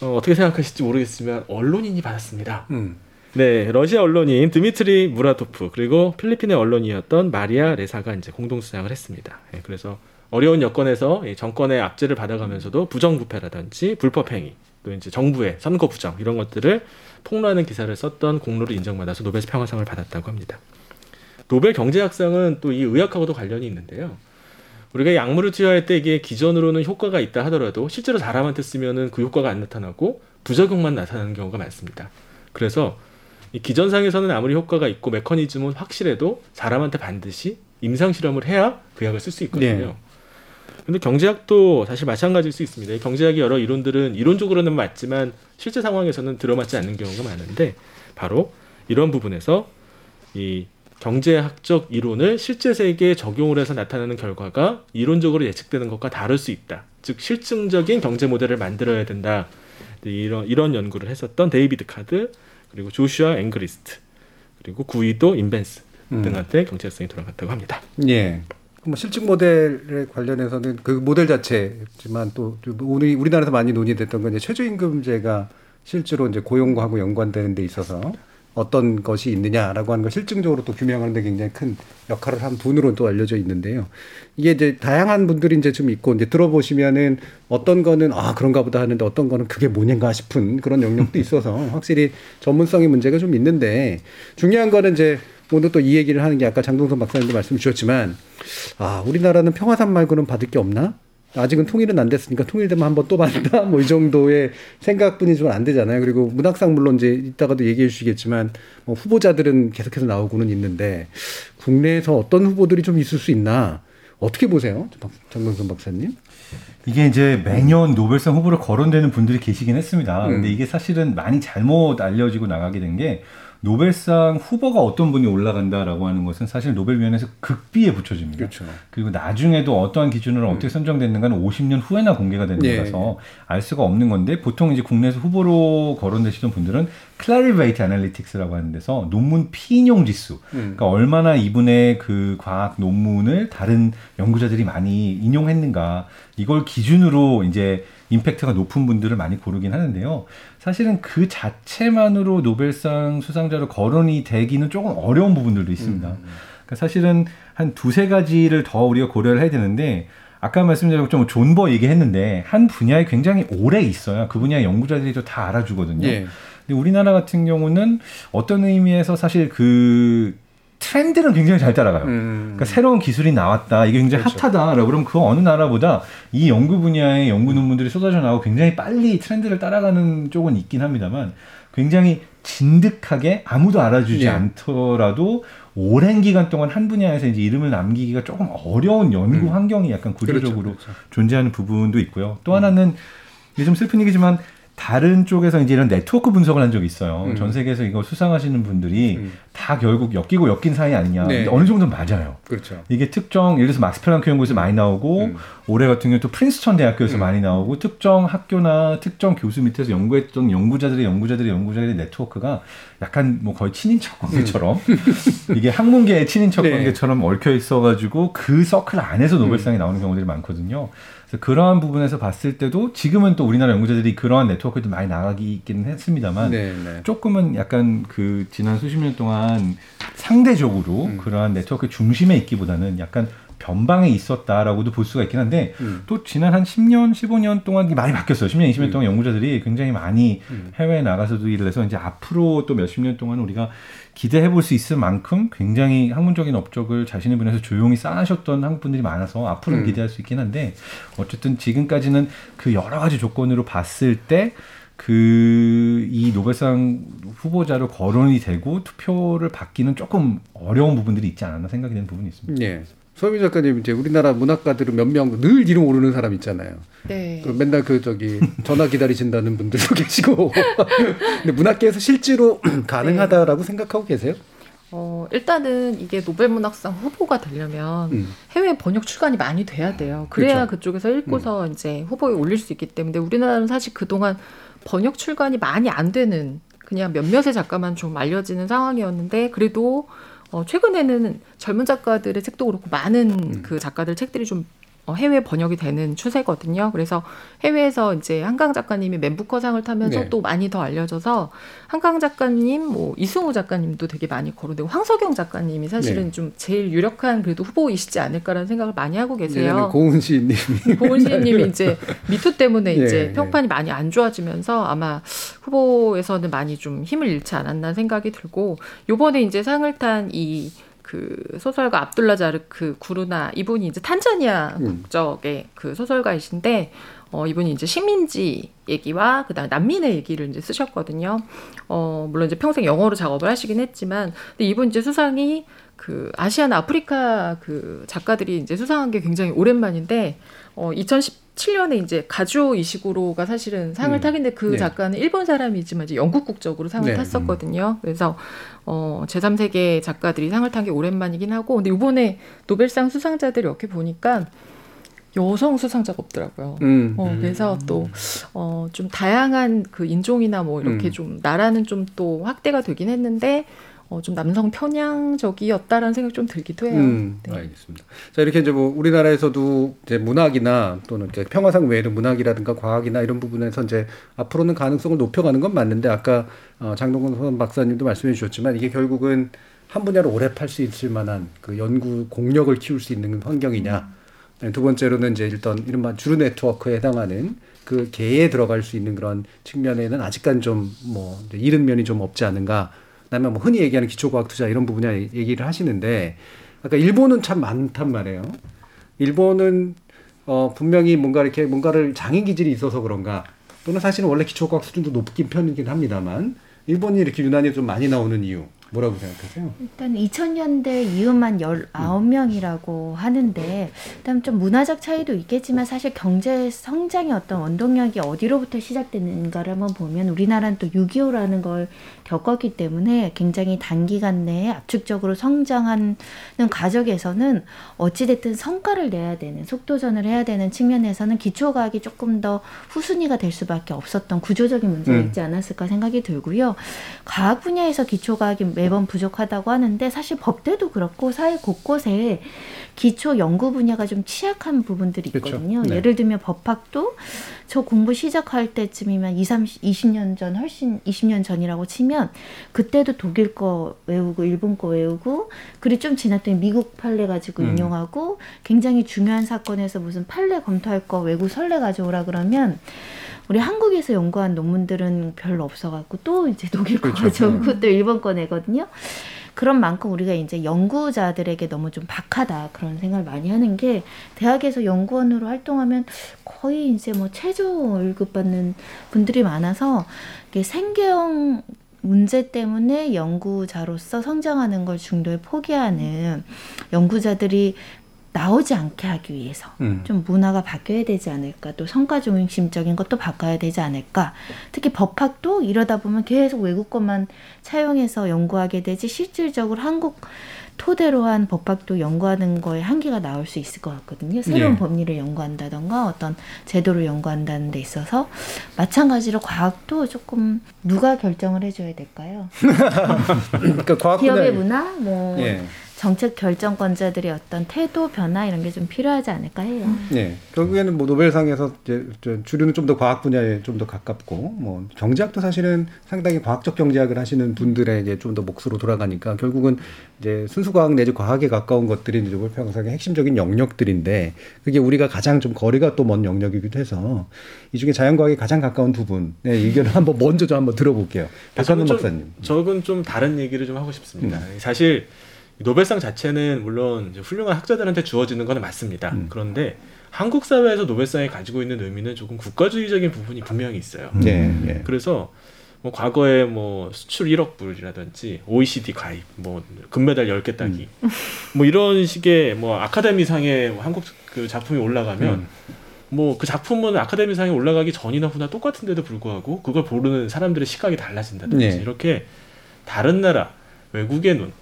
어, 어떻게 생각하실지 모르겠지만 언론인이 받았습니다. 음. 네, 러시아 언론인 드미트리 무라토프 그리고 필리핀의 언론인이었던 마리아 레사가 이제 공동 수상을 했습니다. 예, 그래서 어려운 여건에서 이 정권의 압제를 받아가면서도 부정부패라든지 불법행위 또 이제 정부의 선거 부정 이런 것들을 폭로하는 기사를 썼던 공로를 인정받아서 노벨 평화상을 받았다고 합니다. 노벨 경제학상은 또 이 의학하고도 관련이 있는데요. 우리가 약물을 투여할 때 이게 기존으로는 효과가 있다 하더라도 실제로 사람한테 쓰면은 그 효과가 안 나타나고 부작용만 나타나는 경우가 많습니다. 그래서 이 기존상에서는 아무리 효과가 있고 메커니즘은 확실해도 사람한테 반드시 임상 실험을 해야 그 약을 쓸 수 있거든요. 네. 근데 경제학도 사실 마찬가지일 수 있습니다. 이 경제학의 여러 이론들은 이론적으로는 맞지만 실제 상황에서는 들어맞지 않는 경우가 많은데 바로 이런 부분에서 이 경제학적 이론을 실제 세계에 적용을 해서 나타나는 결과가 이론적으로 예측되는 것과 다를 수 있다. 즉 실증적인 경제 모델을 만들어야 된다. 이런 이런 연구를 했었던 데이비드 카드 그리고 조슈아 앵그리스트 그리고 구이도 임벤스 음. 등한테 경제학상이 돌아갔다고 합니다. 예. 뭐 실증 모델에 관련해서는 그 모델 자체지만 또 우리 우리나라에서 많이 논의됐던 건 이제 최저임금제가 실제로 이제 고용하고 연관되는 데 있어서 어떤 것이 있느냐라고 하는 걸 실증적으로 또 규명하는 데 굉장히 큰 역할을 한 분으로 또 알려져 있는데요. 이게 이제 다양한 분들이 이제 좀 있고 이제 들어보시면은 어떤 거는 아 그런가 보다 하는데 어떤 거는 그게 뭐냐가 싶은 그런 영역도 있어서 확실히 전문성의 문제가 좀 있는데 중요한 거는 이제 오늘 또 이 얘기를 하는 게 아까 장동선 박사님도 말씀 주셨지만 아 우리나라는 평화산 말고는 받을 게 없나? 아직은 통일은 안 됐으니까 통일되면 한번 또 받는다 뭐 이 정도의 생각뿐이 좀 안 되잖아요. 그리고 문학상 물론 이제 이따가도 얘기해 주시겠지만 뭐 후보자들은 계속해서 나오고는 있는데 국내에서 어떤 후보들이 좀 있을 수 있나 어떻게 보세요, 박- 장동선 박사님? 이게 이제 매년 노벨상 후보로 거론되는 분들이 계시긴 했습니다. 음. 근데 이게 사실은 많이 잘못 알려지고 나가게 된 게 노벨상 후보가 어떤 분이 올라간다라고 하는 것은 사실 노벨위원회에서 극비에 붙여집니다. 그렇죠. 그리고 나중에도 어떠한 기준으로 어떻게 선정됐는가는 50년 후에나 공개가 되는 예. 거라서 알 수가 없는 건데 보통 이제 국내에서 후보로 거론되시던 분들은 클라리베이트 애널리틱스라고 하는 데서 논문 피인용 지수 음. 그러니까 얼마나 이분의 그 과학 논문을 다른 연구자들이 많이 인용했는가 이걸 기준으로 이제 임팩트가 높은 분들을 많이 고르긴 하는데요. 사실은 그 자체만으로 노벨상 수상자로 거론이 되기는 조금 어려운 부분들도 있습니다. 그러니까 사실은 한 두세 가지를 더 우리가 고려를 해야 되는데 아까 말씀드린 것처럼 존버 얘기했는데 한 분야에 굉장히 오래 있어야 그 분야 연구자들이 또 다 알아주거든요. 예. 근데 우리나라 같은 경우는 어떤 의미에서 사실 그 트렌드는 굉장히 잘 따라가요. 그러니까 새로운 기술이 나왔다, 이게 굉장히 그렇죠. 핫하다라고 그러면 그 어느 나라보다 이 연구 분야의 연구 논문들이 쏟아져 나오고 굉장히 빨리 트렌드를 따라가는 쪽은 있긴 합니다만 굉장히 진득하게 아무도 알아주지 예. 않더라도 오랜 기간 동안 한 분야에서 이제 이름을 남기기가 조금 어려운 연구 환경이 약간 구조적으로 그렇죠, 그렇죠. 존재하는 부분도 있고요. 또 하나는 이게 좀 슬픈 얘기지만 다른 쪽에서 이제 이런 네트워크 분석을 한 적이 있어요. 음. 전 세계에서 이걸 수상하시는 분들이 다 결국 엮이고 엮인 사이 아니냐. 네. 어느 정도는 맞아요. 그렇죠. 이게 특정 예를 들어서 막스 플랑크 연구소에서 많이 나오고 음. 올해 같은 경우 또 프린스턴 대학교에서 많이 나오고 특정 학교나 특정 교수 밑에서 연구했던 연구자들의 연구자들의 연구자들의 네트워크가 약간 뭐 거의 친인척 관계처럼 이게 학문계의 친인척 음. 네. 관계처럼 얽혀 있어가지고 그 서클 안에서 노벨상이 나오는 경우들이 많거든요. 그러한 부분에서 봤을 때도 지금은 또 우리나라 연구자들이 그러한 네트워크도 많이 나가기는 했습니다만 네, 네. 조금은 약간 그 지난 수십 년 동안 상대적으로 음. 그러한 네트워크 중심에 있기보다는 약간 변방에 있었다라고도 볼 수가 있긴 한데 음. 또 지난 한 10년, 15년 동안 많이 바뀌었어요. 10년, 20년 동안 연구자들이 굉장히 많이 음. 해외에 나가서도 일을 해서 이제 앞으로 또 몇십 년 동안 우리가 기대해 볼 수 있을 만큼 굉장히 학문적인 업적을 자신의 분야에서 조용히 쌓으셨던 한국 분들이 많아서 앞으로 음. 기대할 수 있긴 한데 어쨌든 지금까지는 그 여러 가지 조건으로 봤을 때 그이 노벨상 후보자로 거론이 되고 투표를 받기는 조금 어려운 부분들이 있지 않았나 생각이 되는 부분이 있습니다. 예. 소미 작가님 이제 우리나라 문학가들은 몇 명 늘 이름 오르는 사람 있잖아요. 네. 그 맨날 그 저기 전화 기다리신다는 분들도 계시고. 근데 문학계에서 실제로 가능하다라고 생각하고 계세요? 어, 일단은 이게 노벨문학상 후보가 되려면 음. 해외 번역 출간이 많이 돼야 돼요. 그래야 그렇죠. 그쪽에서 읽고서 이제 후보에 올릴 수 있기 때문에 우리나라는 사실 그동안 번역 출간이 많이 안 되는 그냥 몇몇의 작가만 좀 알려지는 상황이었는데 그래도 어, 최근에는 젊은 작가들의 책도 그렇고 많은 음. 그 작가들 책들이 좀 어, 해외 번역이 되는 추세거든요. 그래서 해외에서 이제 한강 작가님이 맨부커상을 타면서 네. 또 많이 더 알려져서 한강 작가님, 뭐 이승우 작가님도 되게 많이 거론되고 황석영 작가님이 사실은 네. 좀 제일 유력한 그래도 후보이시지 않을까라는 생각을 많이 하고 계세요. 고은 시인님이 고은 시인님이 이제 미투 때문에 예, 이제 예. 평판이 많이 안 좋아지면서 아마 후보에서는 많이 좀 힘을 잃지 않았나 생각이 들고 요번에 이제 상을 탄이 그 소설가 압둘라 자르크 구루나 이분이 이제 탄자니아 음. 국적의 그 소설가이신데 어 이분이 이제 식민지 얘기와 그다음에 난민의 얘기를 이제 쓰셨거든요. 어 물론 이제 평생 영어로 작업을 하시긴 했지만 근데 이분 이제 수상이 그 아시아나 아프리카 그 작가들이 이제 수상한 게 굉장히 오랜만인데 어 2017년에 이제 가주오 이시구로가 사실은 상을 음. 타긴데 그 네. 작가는 일본 사람이지만 이제 영국 국적으로 상을 네. 탔었거든요. 그래서 어 제3세계 작가들이 상을 탄 게 오랜만이긴 하고 근데 이번에 노벨상 수상자들 이렇게 보니까 여성 수상자가 없더라고요. 음. 어, 그래서 또, 어, 좀 다양한 그 인종이나 뭐 이렇게 음. 좀 나라는 좀 또 확대가 되긴 했는데, 어, 좀 남성 편향적이었다라는 생각이 좀 들기도 해요. 음, 네. 알겠습니다. 자 이렇게 이제 뭐 우리나라에서도 이제 문학이나 또는 이제 평화상 외에는 문학이라든가 과학이나 이런 부분에서 이제 앞으로는 가능성을 높여가는 건 맞는데 아까 어, 장동건 박사님도 말씀해 주셨지만 이게 결국은 한 분야를 오래 팔 수 있을 만한 그 연구 공력을 키울 수 있는 환경이냐. 네, 두 번째로는 이제 일단 이른바 주류 네트워크에 해당하는 그 개에 들어갈 수 있는 그런 측면에는 아직까지 좀뭐 이른 면이 좀 없지 않은가. 그다음에 뭐 흔히 얘기하는 기초과학 투자 이런 부분야 얘기를 하시는데 아까 일본은 참 많단 말이에요. 일본은 어 분명히 뭔가 이렇게 뭔가를 장인 기질이 있어서 그런가 또는 사실은 원래 기초과학 수준도 높긴 편이긴 합니다만 일본이 이렇게 유난히 좀 많이 나오는 이유 뭐라고 생각하세요? 일단 2000년대 이후만 19명이라고 하는데 일단 좀 문화적 차이도 있겠지만 사실 경제 성장의 어떤 원동력이 어디로부터 시작되는가를 한번 보면 우리나라는 또 6.25라는 걸 겪었기 때문에 굉장히 단기간 내에 압축적으로 성장하는 과정에서는 어찌됐든 성과를 내야 되는 속도전을 해야 되는 측면에서는 기초과학이 조금 더 후순위가 될 수밖에 없었던 구조적인 문제가 음. 있지 않았을까 생각이 들고요. 과학 분야에서 기초과학이 매번 부족하다고 하는데 사실 법대도 그렇고 사회 곳곳에 기초 연구 분야가 좀 취약한 부분들이 그렇죠. 있거든요. 네. 예를 들면 법학도 저 공부 시작할 때쯤이면 2, 30, 20년 전 훨씬 20년 전이라고 치면 그때도 독일 거 외우고 일본 거 외우고 그리고 좀 지났더니 미국 판례 가지고 음. 인용하고 굉장히 중요한 사건에서 무슨 판례 검토할 거 외국 선례 가져오라 그러면 우리 한국에서 연구한 논문들은 별로 없어갖고 또 이제 독일 거 그렇죠. 가져오고 또 일본 거 내거든요. 그런 만큼 우리가 이제 연구자들에게 너무 좀 박하다 그런 생각을 많이 하는 게 대학에서 연구원으로 활동하면 거의 이제 뭐 최저 월급 받는 분들이 많아서 생계형 문제 때문에 연구자로서 성장하는 걸 중도에 포기하는 연구자들이 나오지 않게 하기 위해서 음. 좀 문화가 바뀌어야 되지 않을까 또 성과 중심적인 것도 바꿔야 되지 않을까 특히 법학도 이러다 보면 계속 외국 것만 차용해서 연구하게 되지 실질적으로 한국 토대로 한 법학도 연구하는 거에 한계가 나올 수 있을 것 같거든요. 새로운 예. 법리를 연구한다던가 어떤 제도를 연구한다는 데 있어서 마찬가지로 과학도 조금 누가 결정을 해줘야 될까요? 그러니까 과학 기업의 분야 문화, 뭐 예. 정책 결정권자들의 어떤 태도 변화 이런 게 좀 필요하지 않을까 해요. 네, 결국에는 뭐 노벨상에서 이제 주류는 좀 더 과학 분야에 좀 더 가깝고 뭐 경제학도 사실은 상당히 과학적 경제학을 하시는 분들의 이제 좀 더 몫으로 돌아가니까 결국은 이제 순수 과학 내지 과학에 가까운 것들이 이제 노벨 평상의 핵심적인 영역들인데 그게 우리가 가장 좀 거리가 또 먼 영역이기도 해서 이 중에 자연과학에 가장 가까운 두 분의 의견을 한번 먼저 좀 한번 들어볼게요. 박한문 박사님. 저건 좀 다른 얘기를 좀 하고 싶습니다. 음. 사실 노벨상 자체는 물론 훌륭한 학자들한테 주어지는 건 맞습니다. 음. 그런데 한국 사회에서 노벨상이 가지고 있는 의미는 조금 국가주의적인 부분이 분명히 있어요. 네, 네. 그래서 뭐 과거에 뭐 수출 1억 불이라든지 OECD 가입, 뭐 금메달 10개 따기, 음. 뭐 이런 식의 뭐 아카데미상에 한국 그 작품이 올라가면 음. 뭐그 작품은 아카데미상에 올라가기 전이나 후나 똑같은데도 불구하고 그걸 보는 사람들의 시각이 달라진다든지 네. 이렇게 다른 나라 외국의 눈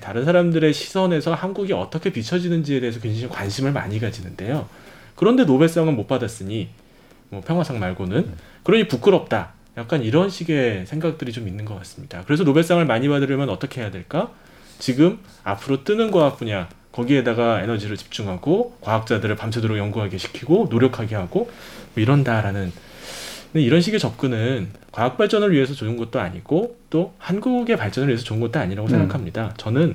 다른 사람들의 시선에서 한국이 어떻게 비춰지는지에 대해서 굉장히 관심을 많이 가지는데요. 그런데 노벨상은 못 받았으니 뭐 평화상 말고는 그러니 부끄럽다. 약간 이런 식의 생각들이 좀 있는 것 같습니다. 그래서 노벨상을 많이 받으려면 어떻게 해야 될까? 지금 앞으로 뜨는 과학 분야 거기에다가 에너지를 집중하고 과학자들을 밤새도록 연구하게 시키고 노력하게 하고 뭐 이런다라는 이런 식의 접근은 과학 발전을 위해서 좋은 것도 아니고 또 한국의 발전을 위해서 좋은 것도 아니라고 음. 생각합니다. 저는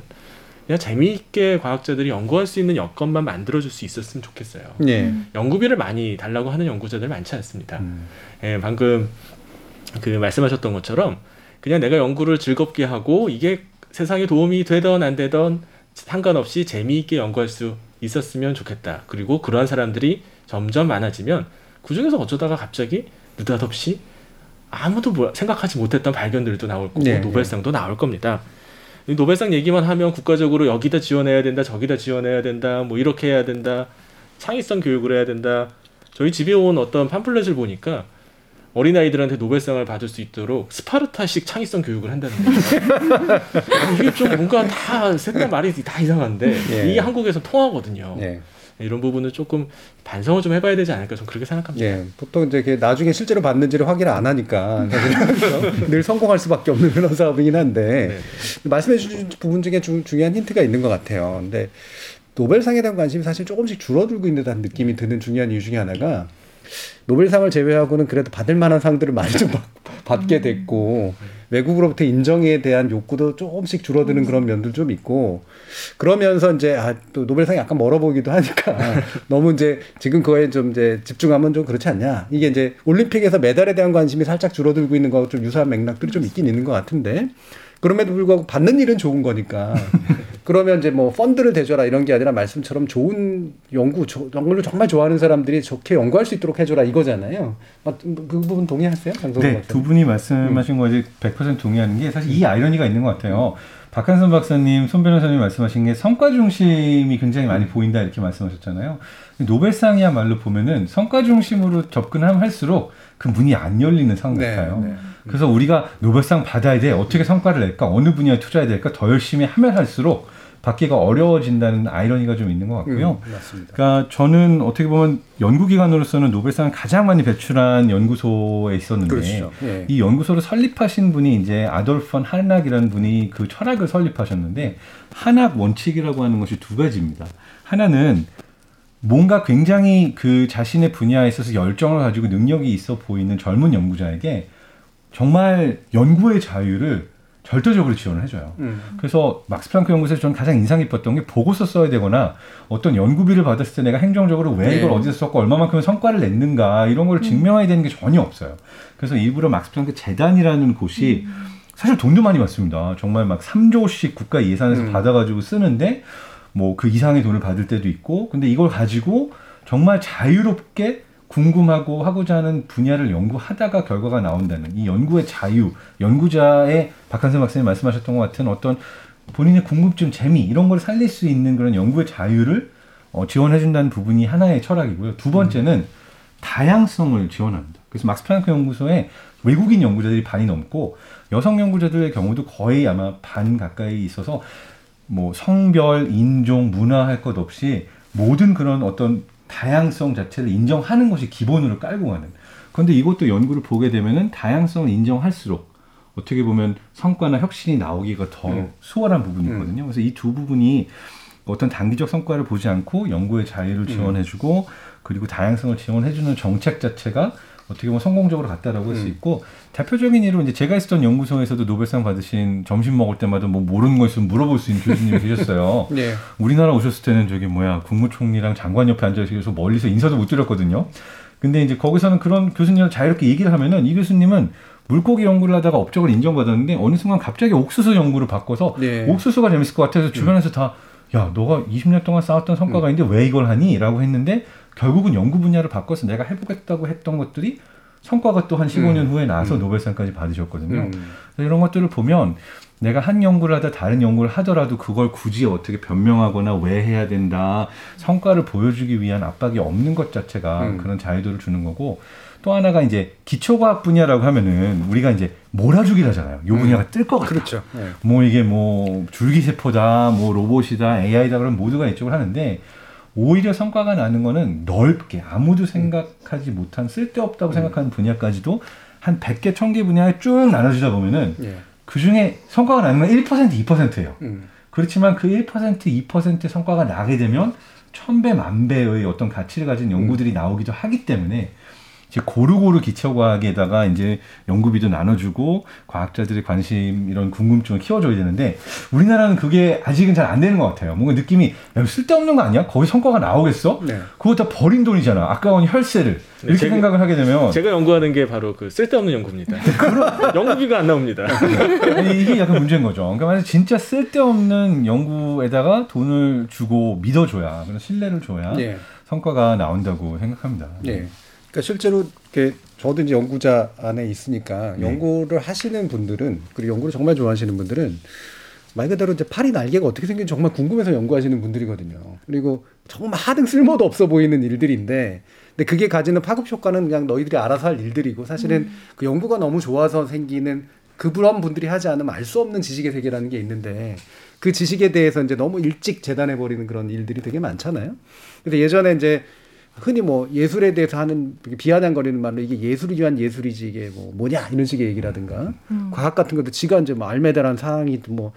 그냥 재미있게 과학자들이 연구할 수 있는 여건만 만들어줄 수 있었으면 좋겠어요. 네. 연구비를 많이 달라고 하는 연구자들 많지 않습니다. 음. 예, 방금 그 말씀하셨던 것처럼 그냥 내가 연구를 즐겁게 하고 이게 세상에 도움이 되던 안 되던 상관없이 재미있게 연구할 수 있었으면 좋겠다. 그리고 그러한 사람들이 점점 많아지면 그 중에서 어쩌다가 갑자기 느닷없이 아무도 뭐 생각하지 못했던 발견들도 나올 거고 네, 노벨상도 네. 나올 겁니다. 노벨상 얘기만 하면 국가적으로 여기다 지원해야 된다, 저기다 지원해야 된다, 뭐 이렇게 해야 된다, 창의성 교육을 해야 된다. 저희 집에 온 어떤 팜플렛을 보니까 어린 아이들한테 노벨상을 받을 수 있도록 스파르타식 창의성 교육을 한다는 거예요. 이게 좀 뭔가 다 셋다 말이 다 이상한데 예. 이게 한국에서 통하거든요. 예. 이런 부분을 조금 반성을 좀 해봐야 되지 않을까 좀 그렇게 생각합니다. 예, 보통 이제 나중에 실제로 받는지를 확인을 안 하니까 늘 성공할 수밖에 없는 그런 사업이긴 한데 네. 말씀해 주신 부분 중에 중, 중요한 힌트가 있는 것 같아요. 근데 노벨상에 대한 관심이 사실 조금씩 줄어들고 있는 느낌이 드는 중요한 이유 중에 하나가 노벨상을 제외하고는 그래도 받을 만한 상들을 많이 좀 받게 음. 됐고 외국으로부터 인정에 대한 욕구도 조금씩 줄어드는 그런 면들 좀 있고 그러면서 이제 아, 또 노벨상이 약간 멀어 보기도 하니까 너무 이제 지금 그거에 좀 이제 집중하면 좀 그렇지 않냐 이게 이제 올림픽에서 메달에 대한 관심이 살짝 줄어들고 있는 거하고 좀 유사한 맥락들이 좀 있긴 있는 것 같은데 그럼에도 불구하고 받는 일은 좋은 거니까. 그러면 이제 뭐 펀드를 대줘라 이런 게 아니라 말씀처럼 좋은 연구, 연구를 정말 좋아하는 사람들이 좋게 연구할 수 있도록 해줘라 이거잖아요. 그 부분 동의하세요? 네, 두 분이 말씀하신 음. 거에 100% 동의하는 게 사실 이 아이러니가 있는 것 같아요. 박한선 박사님, 손 변호사님 말씀하신 게 성과 중심이 굉장히 많이 보인다 이렇게 말씀하셨잖아요. 노벨상이야말로 보면은 성과 중심으로 접근하면 할수록 그 문이 안 열리는 상 네, 같아요. 네, 네. 그래서 우리가 노벨상 받아야 돼. 어떻게 성과를 낼까? 어느 분야에 투자해야 될까? 더 열심히 하면 할수록 받기가 어려워진다는 아이러니가 좀 있는 것 같고요. 음, 맞습니다. 그러니까 저는 어떻게 보면 연구기관으로서는 노벨상을 가장 많이 배출한 연구소에 있었는데 그렇죠. 예. 이 연구소를 설립하신 분이 이제 아돌폰 한학이라는 분이 그 철학을 설립하셨는데 하르나크 원칙이라고 하는 것이 두 가지입니다. 하나는 뭔가 굉장히 그 자신의 분야에 있어서 열정을 가지고 능력이 있어 보이는 젊은 연구자에게 정말 연구의 자유를 절대적으로 지원을 해줘요. 음. 그래서 막스 플랑크 연구소에서 저는 가장 인상 깊었던 게 보고서 써야 되거나 어떤 연구비를 받았을 때 내가 행정적으로 왜 이걸 네. 어디서 썼고 얼마만큼의 성과를 냈는가 이런 걸 음. 증명해야 되는 게 전혀 없어요. 그래서 일부러 막스 플랑크 재단이라는 곳이 음. 사실 돈도 많이 받습니다. 정말 막 3조씩 국가 예산에서 음. 받아가지고 쓰는데 뭐 그 이상의 돈을 받을 때도 있고 근데 이걸 가지고 정말 자유롭게 궁금하고 하고자 하는 분야를 연구하다가 결과가 나온다는 이 연구의 자유, 연구자의 박한선 박사님 말씀하셨던 것 같은 어떤 본인의 궁금증, 재미 이런 걸 살릴 수 있는 그런 연구의 자유를 어, 지원해준다는 부분이 하나의 철학이고요. 두 번째는 음. 다양성을 지원합니다. 그래서 막스 플랑크 연구소에 외국인 연구자들이 반이 넘고 여성 연구자들의 경우도 거의 아마 반 가까이 있어서 뭐 성별, 인종, 문화 할 것 없이 모든 그런 어떤 다양성 자체를 인정하는 것이 기본으로 깔고 가는. 그런데 이것도 연구를 보게 되면은 다양성을 인정할수록 어떻게 보면 성과나 혁신이 나오기가 더 음. 수월한 부분이거든요. 그래서 이 두 부분이 어떤 단기적 성과를 보지 않고 연구의 자유를 지원해주고 그리고 다양성을 지원해주는 정책 자체가 어떻게 보면 성공적으로 갔다라고 할 수 있고 대표적인 예로 이제 제가 있었던 연구소에서도 노벨상 받으신 점심 먹을 때마다 뭐 모르는 거 있으면 물어볼 수 있는 교수님이 계셨어요. 네. 우리나라 오셨을 때는 저기 뭐야 국무총리랑 장관 옆에 앉아 계셔서 멀리서 인사도 못 드렸거든요. 근데 이제 거기서는 그런 교수님을 자유롭게 얘기를 하면은 이 교수님은 물고기 연구를 하다가 업적을 인정받았는데 어느 순간 갑자기 옥수수 연구를 바꿔서 네. 옥수수가 재밌을 것 같아서 주변에서 다 야, 너가 20년 동안 쌓았던 성과가 있는데 왜 이걸 하니? 라고 했는데 결국은 연구 분야를 바꿔서 내가 해보겠다고 했던 것들이 성과가 또 한 15년 음. 후에 나와서 음. 노벨상까지 받으셨거든요. 음. 이런 것들을 보면 내가 한 연구를 하다 다른 연구를 하더라도 그걸 굳이 어떻게 변명하거나 왜 해야 된다 성과를 보여주기 위한 압박이 없는 것 자체가 음. 그런 자유도를 주는 거고 또 하나가 이제 기초과학 분야라고 하면은 우리가 이제 몰아주기를 하잖아요. 요 분야가 뜰것 같다. 그렇죠. 네. 뭐 이게 뭐 줄기세포다, 뭐 로봇이다, AI다 그러면 모두가 이쪽을 하는데 오히려 성과가 나는 거는 넓게 아무도 생각하지 못한 쓸데없다고 생각하는 분야까지도 한 100개, 1000개 분야에 쭉 나눠주다 보면은 예. 그 중에 성과가 나는 건 1%, 2%예요. 음. 그렇지만 그 1%, 2% 성과가 나게 되면 천배, 만배의 어떤 가치를 가진 연구들이 나오기도 하기 때문에 이제 고루고루 기초과학에다가 이제 연구비도 나눠주고 과학자들의 관심 이런 궁금증을 키워줘야 되는데 우리나라는 그게 아직은 잘 안 되는 것 같아요. 뭔가 느낌이 야, 쓸데없는 거 아니야? 거기 성과가 나오겠어? 네. 그거 다 버린 돈이잖아. 아까운 혈세를 이렇게 제가- 생각을 하게 되면 제가 연구하는 게 바로 그 쓸데없는 연구입니다. 연구비가 안 나옵니다. 이게 약간 문제인 거죠. 그러니까 만약 진짜 쓸데없는 연구에다가 돈을 주고 믿어줘야, 그런 신뢰를 줘야 예. 성과가 나온다고 생각합니다. 예. 그러니까 실제로 이렇게 저도 이제 연구자 안에 있으니까 네. 연구를 하시는 분들은 그리고 연구를 정말 좋아하시는 분들은 말 그대로 이제 팔이 날개가 어떻게 생긴지 정말 궁금해서 연구하시는 분들이거든요. 그리고 정말 하등 쓸모도 없어 보이는 일들인데 근데 그게 가지는 파급 효과는 그냥 너희들이 알아서 할 일들이고 사실은 그 연구가 너무 좋아서 생기는 그런 분들이 하지 않으면 알 수 없는 지식의 세계라는 게 있는데 그 지식에 대해서 이제 너무 일찍 재단해 버리는 그런 일들이 되게 많잖아요. 근데 예전에 이제 흔히 뭐 예술에 대해서 하는 비아냥거리는 말로 이게 예술을 위한 예술이지 이게 뭐 뭐냐? 이런 식의 얘기라든가. 음. 과학 같은 것도 지가 이제 뭐 알메다란 사항이 뭐그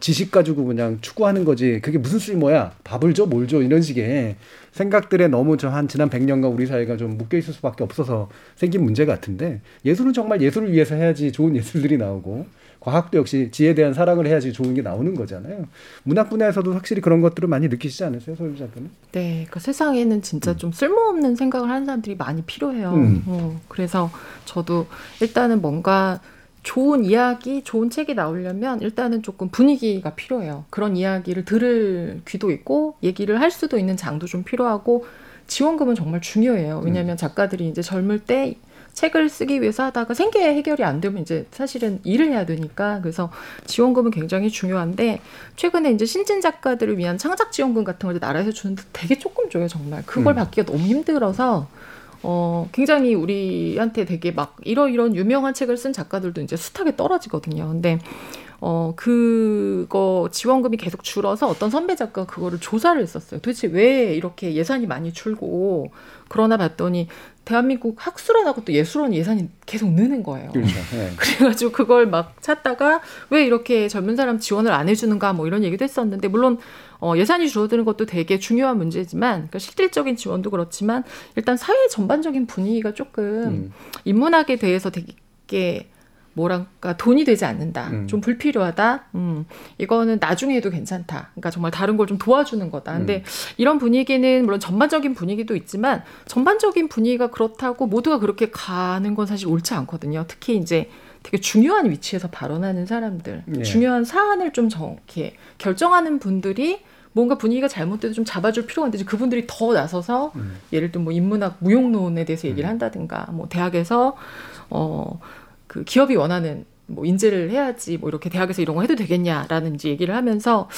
지식 가지고 그냥 추구하는 거지 그게 무슨 쓸모야 밥을 줘 뭘 줘 이런 식의 생각들에 너무 저 한 지난 100년간 우리 사회가 좀 묶여 있을 수밖에 없어서 생긴 문제 같은데 예술은 정말 예술을 위해서 해야지 좋은 예술들이 나오고 과학도 역시 지에 대한 사랑을 해야지 좋은 게 나오는 거잖아요. 문학 분야에서도 확실히 그런 것들을 많이 느끼시지 않으세요, 소유 작가는? 네, 그 세상에는 진짜 좀 쓸모없는 생각을 하는 사람들이 많이 필요해요. 음. 어, 그래서 저도 일단은 뭔가 좋은 이야기, 좋은 책이 나오려면 일단은 조금 분위기가 필요해요. 그런 이야기를 들을 귀도 있고 얘기를 할 수도 있는 장도 좀 필요하고 지원금은 정말 중요해요. 왜냐하면 작가들이 이제 젊을 때 책을 쓰기 위해서 하다가 생계 해결이 안 되면 이제 사실은 일을 해야 되니까 그래서 지원금은 굉장히 중요한데 최근에 이제 신진 작가들을 위한 창작 지원금 같은 걸 나라에서 주는데 되게 조금 줘요 정말 그걸 음. 받기가 너무 힘들어서 어 굉장히 우리한테 되게 막 이러이런 유명한 책을 쓴 작가들도 이제 숱하게 떨어지거든요 근데 어 그거 지원금이 계속 줄어서 어떤 선배 작가가 그거를 조사를 했었어요. 도대체 왜 이렇게 예산이 많이 줄고 그러나 봤더니 대한민국 학술원하고 또 예술원 예산이 계속 느는 거예요. 그렇죠. 네. 그래가지고 그걸 막 찾다가 왜 이렇게 젊은 사람 지원을 안 해주는가 뭐 이런 얘기도 했었는데 물론 어, 예산이 줄어드는 것도 되게 중요한 문제지만 그러니까 실질적인 지원도 그렇지만 일단 사회 전반적인 분위기가 조금 음. 인문학에 대해서 되게 뭐랄까 돈이 되지 않는다. 음. 좀 불필요하다. 음. 이거는 나중에 해도 괜찮다. 그러니까 정말 다른 걸 좀 도와주는 거다. 근데 음. 이런 분위기는 물론 전반적인 분위기도 있지만 전반적인 분위기가 그렇다고 모두가 그렇게 가는 건 사실 옳지 않거든요. 특히 이제 되게 중요한 위치에서 발언하는 사람들, 예. 중요한 사안을 좀 정확히 결정하는 분들이 뭔가 분위기가 잘못돼도 좀 잡아줄 필요가 있는데 그분들이 더 나서서 음. 예를 들면 뭐 인문학 무용론에 대해서 얘기를 한다든가 뭐 대학에서 어 그 기업이 원하는 뭐 인재를 해야지 뭐 이렇게 대학에서 이런 거 해도 되겠냐라는 이제 얘기를 하면서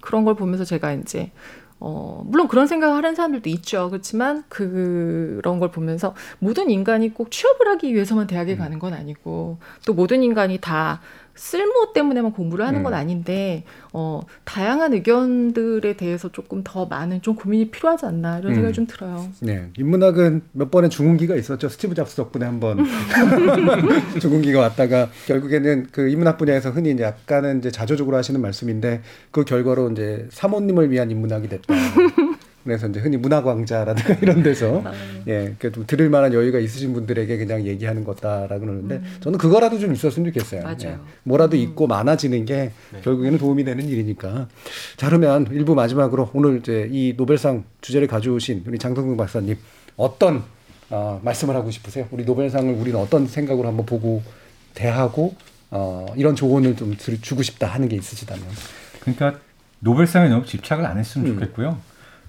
그런 걸 보면서 제가 이제 어 물론 그런 생각을 하는 사람들도 있죠. 그렇지만 그런 걸 보면서 모든 인간이 꼭 취업을 하기 위해서만 대학에 가는 건 아니고 또 모든 인간이 다 쓸모 때문에만 공부를 하는 건 음. 아닌데 어 다양한 의견들에 대해서 조금 더 많은 좀 고민이 필요하지 않나 이런 생각이 음. 좀 들어요. 네, 인문학은 몇 번의 죽음기가 있었죠. 스티브 잡스 덕분에 한번 죽음기가 왔다가 결국에는 그 인문학 분야에서 흔히 약간은 이제 자조적으로 하시는 말씀인데 그 결과로 이제 사모님을 위한 인문학이 됐다. 그래서 이제 흔히 문학 왕자라든가 이런 데서 예, 그좀 들을 만한 여유가 있으신 분들에게 그냥 얘기하는 거다라고 그러는데 저는 그거라도 좀 있었으면 좋겠어요. 맞아요. 예, 뭐라도 있고 많아지는 게 결국에는 도움이 되는 일이니까. 자, 그러면 일부 마지막으로 오늘 이제 이 노벨상 주제를 가져오신 우리 장성근 박사님 어떤 어, 말씀을 하고 싶으세요? 우리 노벨상을 우리는 어떤 생각으로 한번 보고 대하고 어, 이런 조언을 좀 들- 주고 싶다 하는 게 있으시다면. 그러니까 노벨상에 너무 집착을 안 했으면 음. 좋겠고요.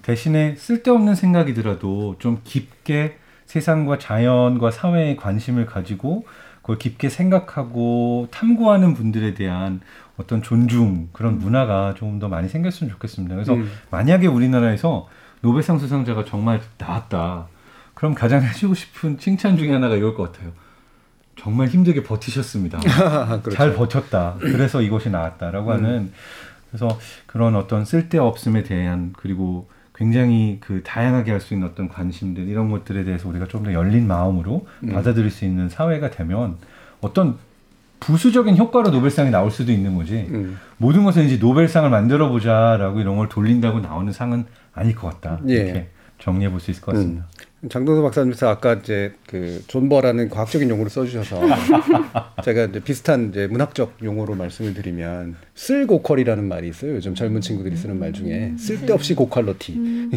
대신에 쓸데없는 생각이 들어도 좀 깊게 세상과 자연과 사회에 관심을 가지고 그걸 깊게 생각하고 탐구하는 분들에 대한 어떤 존중 그런 문화가 조금 더 많이 생겼으면 좋겠습니다. 그래서 음. 만약에 우리나라에서 노벨상 수상자가 정말 나왔다. 그럼 가장 해주고 싶은 칭찬 중에 하나가 이걸 것 같아요. 정말 힘들게 버티셨습니다. 그렇죠. 잘 버텼다. 그래서 이것이 나왔다라고 음. 하는 그래서 그런 어떤 쓸데없음에 대한 그리고 굉장히 그 다양하게 할 수 있는 어떤 관심들 이런 것들에 대해서 우리가 좀 더 열린 마음으로 음. 받아들일 수 있는 사회가 되면 어떤 부수적인 효과로 노벨상이 나올 수도 있는 거지 음. 모든 것은 이제 노벨상을 만들어 보자라고 이런 걸 돌린다고 나오는 상은 아닐 것 같다 예. 이렇게 정리해 볼 수 있을 것 같습니다. 음. 장동서 박사님께서 아까 이제 그 존버라는 과학적인 용어를 써주셔서 제가 이제 비슷한 이제 문학적 용어로 말씀을 드리면 쓸고퀄이라는 말이 있어요. 요즘 젊은 친구들이 쓰는 말 중에 쓸데없이 고퀄러티.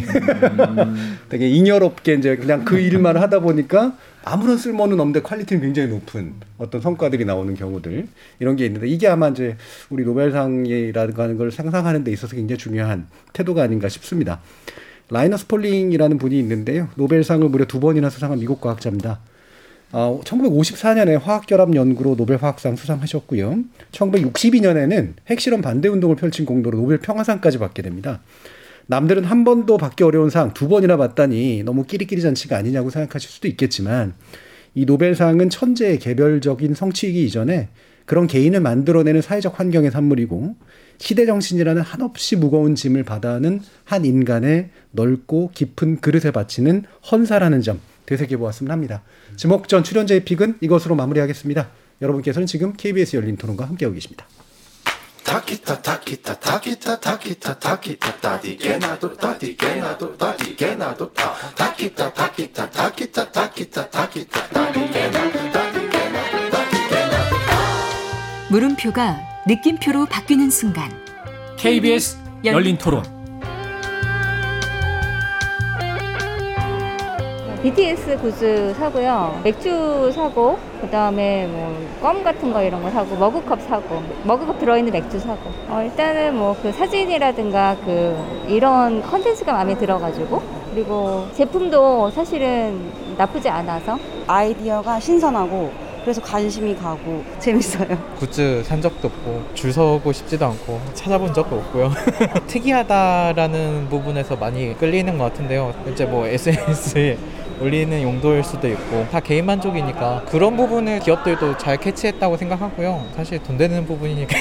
되게 잉여롭게 이제 그냥 그 일만 하다 보니까 아무런 쓸모는 없는데 quality는 굉장히 높은 어떤 성과들이 나오는 경우들 이런 게 있는데 이게 아마 이제 우리 노벨상이라는 걸 상상하는 데 있어서 굉장히 중요한 태도가 아닌가 싶습니다. 라이너스 폴링이라는 분이 있는데요. 노벨상을 무려 두 번이나 수상한 미국 과학자입니다. 어, 1954년에 화학결합 연구로 노벨 화학상 수상하셨고요. 1962년에는 핵실험 반대 운동을 펼친 공로로 노벨 평화상까지 받게 됩니다. 남들은 한 번도 받기 어려운 상 두 번이나 받다니 너무 끼리끼리 잔치가 아니냐고 생각하실 수도 있겠지만 이 노벨상은 천재의 개별적인 성취이기 이전에 그런 개인을 만들어내는 사회적 환경의 산물이고 시대 정신이라는 한없이 무거운 짐을 받아하는 한 인간의 넓고 깊은 그릇에 바치는 헌사라는 점 되새겨 보았으면 합니다. 지목전 출연자의 픽은 이것으로 마무리하겠습니다. 여러분께서는 지금 KBS 열린 토론과 함께하고 계십니다. 타키타 타키타 타키타 타키타 타키타 타디게나도 타디게나도 타디게나도 타 타키타 타키타 타키타 타키타 타키타 타디게나도 타디게나도 타디게나도 물음표가 느낌표로 바뀌는 순간 KBS 열린 토론. BTS 굿즈 사고요. 맥주 사고, 그 다음에 뭐 껌 같은 거 이런 거 사고, 머그컵 사고, 머그컵 들어있는 맥주 사고. 어, 일단은 뭐 그 사진이라든가 그 이런 컨텐츠가 마음에 들어가지고, 그리고 제품도 사실은 나쁘지 않아서. 아이디어가 신선하고 그래서 관심이 가고 재밌어요. 굿즈 산 적도 없고 줄 서고 싶지도 않고 찾아본 적도 없고요. 특이하다라는 부분에서 많이 끌리는 것 같은데요. 이제 뭐 SNS에 올리는 용도일 수도 있고 다 개인 만족이니까 그런 부분을 기업들도 잘 캐치했다고 생각하고요. 사실 돈 되는 부분이니까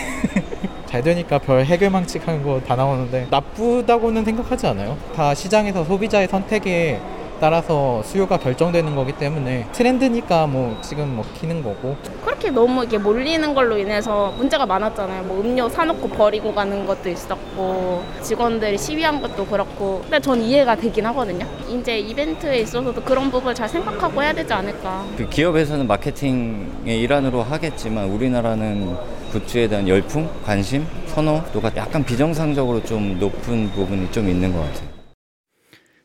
잘 되니까 별 해결망측한 거 다 나오는데 나쁘다고는 생각하지 않아요. 다 시장에서 소비자의 선택에 따라서 수요가 결정되는 거기 때문에 트렌드니까 뭐 지금 먹히는 거고 그렇게 너무 이게 몰리는 걸로 인해서 문제가 많았잖아요. 뭐 음료 사놓고 버리고 가는 것도 있었고 직원들이 시위한 것도 그렇고. 근데 전 이해가 되긴 하거든요. 이제 이벤트에 있어서도 그런 부분을 잘 생각하고 해야 되지 않을까. 그 기업에서는 마케팅의 일환으로 하겠지만 우리나라는 굿즈에 대한 열풍, 관심, 선호도가 약간 비정상적으로 좀 높은 부분이 좀 있는 것 같아요.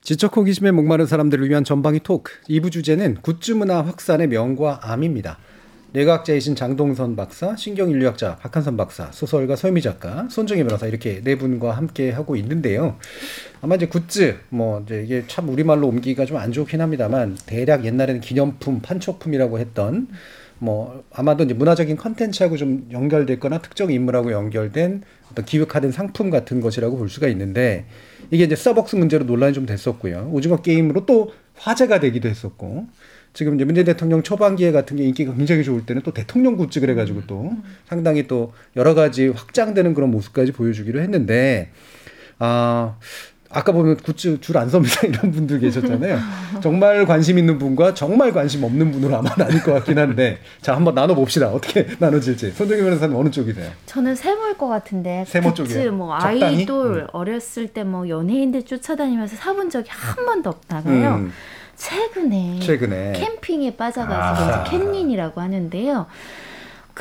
지적 호기심에 목마른 사람들을 위한 전방위 토크. 2부 주제는 굿즈 문화 확산의 명과 암입니다. 뇌과학자이신 장동선 박사, 신경인류학자 박한선 박사, 소설가 서유미 작가, 손정희 변호사 이렇게 네 분과 함께 하고 있는데요. 아마 이제 굿즈 뭐 이제 이게 참 우리말로 옮기기가 좀 안 좋긴 합니다만 대략 옛날에는 기념품, 판촉품이라고 했던 뭐 아마도 이제 문화적인 컨텐츠하고 좀 연결됐거나 특정 인물하고 연결된 어떤 기획화된 상품 같은 것이라고 볼 수가 있는데 이게 이제 스타벅스 문제로 논란이 좀 됐었고요. 오징어 게임으로 또 화제가 되기도 했었고 지금 이제 문재인 대통령 초반기에 같은 게 인기가 굉장히 좋을 때는 또 대통령 굿즈 그래가지고 또 상당히 또 여러 가지 확장되는 그런 모습까지 보여주기로 했는데 아 아까 보면 굿즈 줄 안 섭니다 이런 분들 계셨잖아요. 정말 관심 있는 분과 정말 관심 없는 분으로 아마 나뉠 것 같긴 한데 자 한번 나눠 봅시다. 어떻게 나눠질지. 손정희 변호사님 어느 쪽이세요? 저는 세모일 것 같은데 세모 굿즈 쪽이에요? 뭐? 아이돌 음. 어렸을 때 뭐 연예인들 쫓아다니면서 사본 적이 한 번도 없다가요. 음. 최근에 최근에. 캠핑에 빠져가지고 아. 이제 캠린이라고 하는데요.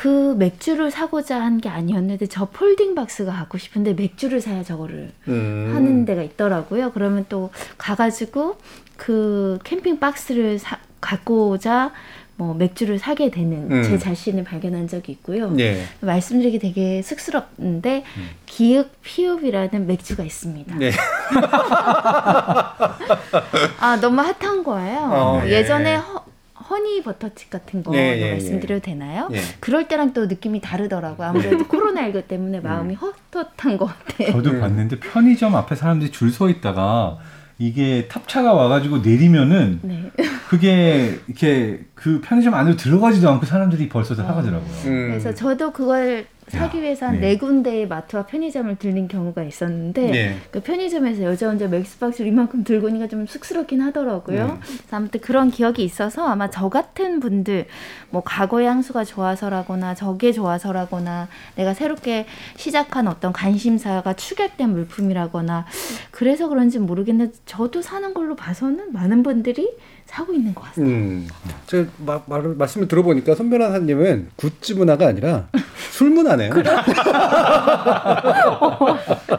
그 맥주를 사고자 한 게 아니었는데 저 folding box가 갖고 싶은데 맥주를 사야 저거를 음. 하는 데가 있더라고요. 그러면 또 가가지고 그 캠핑 박스를 사, 갖고자 뭐 맥주를 사게 되는 음. 제 자신을 발견한 적이 있고요. 예. 말씀드리기 되게 쑥스럽는데 기읍 피읍이라는 맥주가 있습니다. 네. 아 너무 핫한 거예요. 어, 예. 예전에 허, 허니 버터칩 같은 거 예, 예, 말씀드려도 되나요? 예. 그럴 때랑 또 느낌이 다르더라고요. 아무래도 코로나19 때문에 마음이 헛헛한 것 같아요. 저도 봤는데 편의점 앞에 사람들이 줄 서 있다가 이게 탑차가 와가지고 내리면은 네. 그게 이렇게 그 편의점 안으로 들어가지도 않고 사람들이 벌써 다 사가더라고요. 음. 그래서 저도 그걸 사기 위해서 한네 군데의 마트와 편의점을 들린 경우가 있었는데 네. 그 편의점에서 여자 혼자 맥스박스를 이만큼 들고 오니까 좀 쑥스럽긴 하더라고요. 네. 그래서 아무튼 그런 기억이 있어서 아마 저 같은 분들 뭐 과거의 향수가 좋아서라거나 저게 좋아서라거나 내가 새롭게 시작한 어떤 관심사가 축약된 물품이라거나 그래서 그런지 모르겠는데 저도 사는 걸로 봐서는 많은 분들이 사고 있는 것 같습니다. 음. 제가 마, 말을, 말씀을 들어보니까 손 변호사님은 굿즈 문화가 아니라 술 문화네요.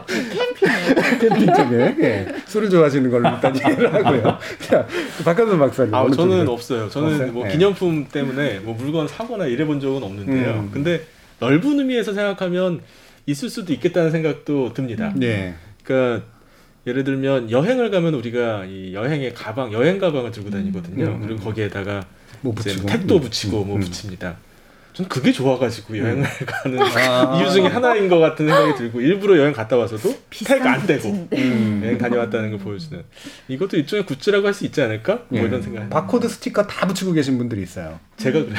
캠핑. 캠핑 쪽에 예. 술을 좋아하시는 걸로 일단 이해를 하고요. 자, 박한선 박사님. 아, 저는 쪽이세요? 없어요. 저는 없어요? 뭐 네. 기념품 때문에 뭐 물건 사거나 이래 본 적은 없는데요. 음. 근데 넓은 의미에서 생각하면 있을 수도 있겠다는 생각도 듭니다. 네. 그러니까 예를 들면 여행을 가면 우리가 이 여행의 가방, 여행 가방을 들고 다니거든요. 음. 그리고 거기에다가 뭐 이제 붙이고. 택도 음. 붙이고 뭐 음. 붙입니다. 전 그게 좋아가지고 여행을 가는 아. 이유 중에 하나인 것 같은 생각이 들고 일부러 여행 갔다 와서도 택 안 떼고 음. 여행 다녀왔다는 걸 보여주는 이것도 일종의 굿즈라고 할 수 있지 않을까? 뭐 예. 이런 생각. 바코드 스티커 다 붙이고 계신 분들이 있어요. 제가 그래요.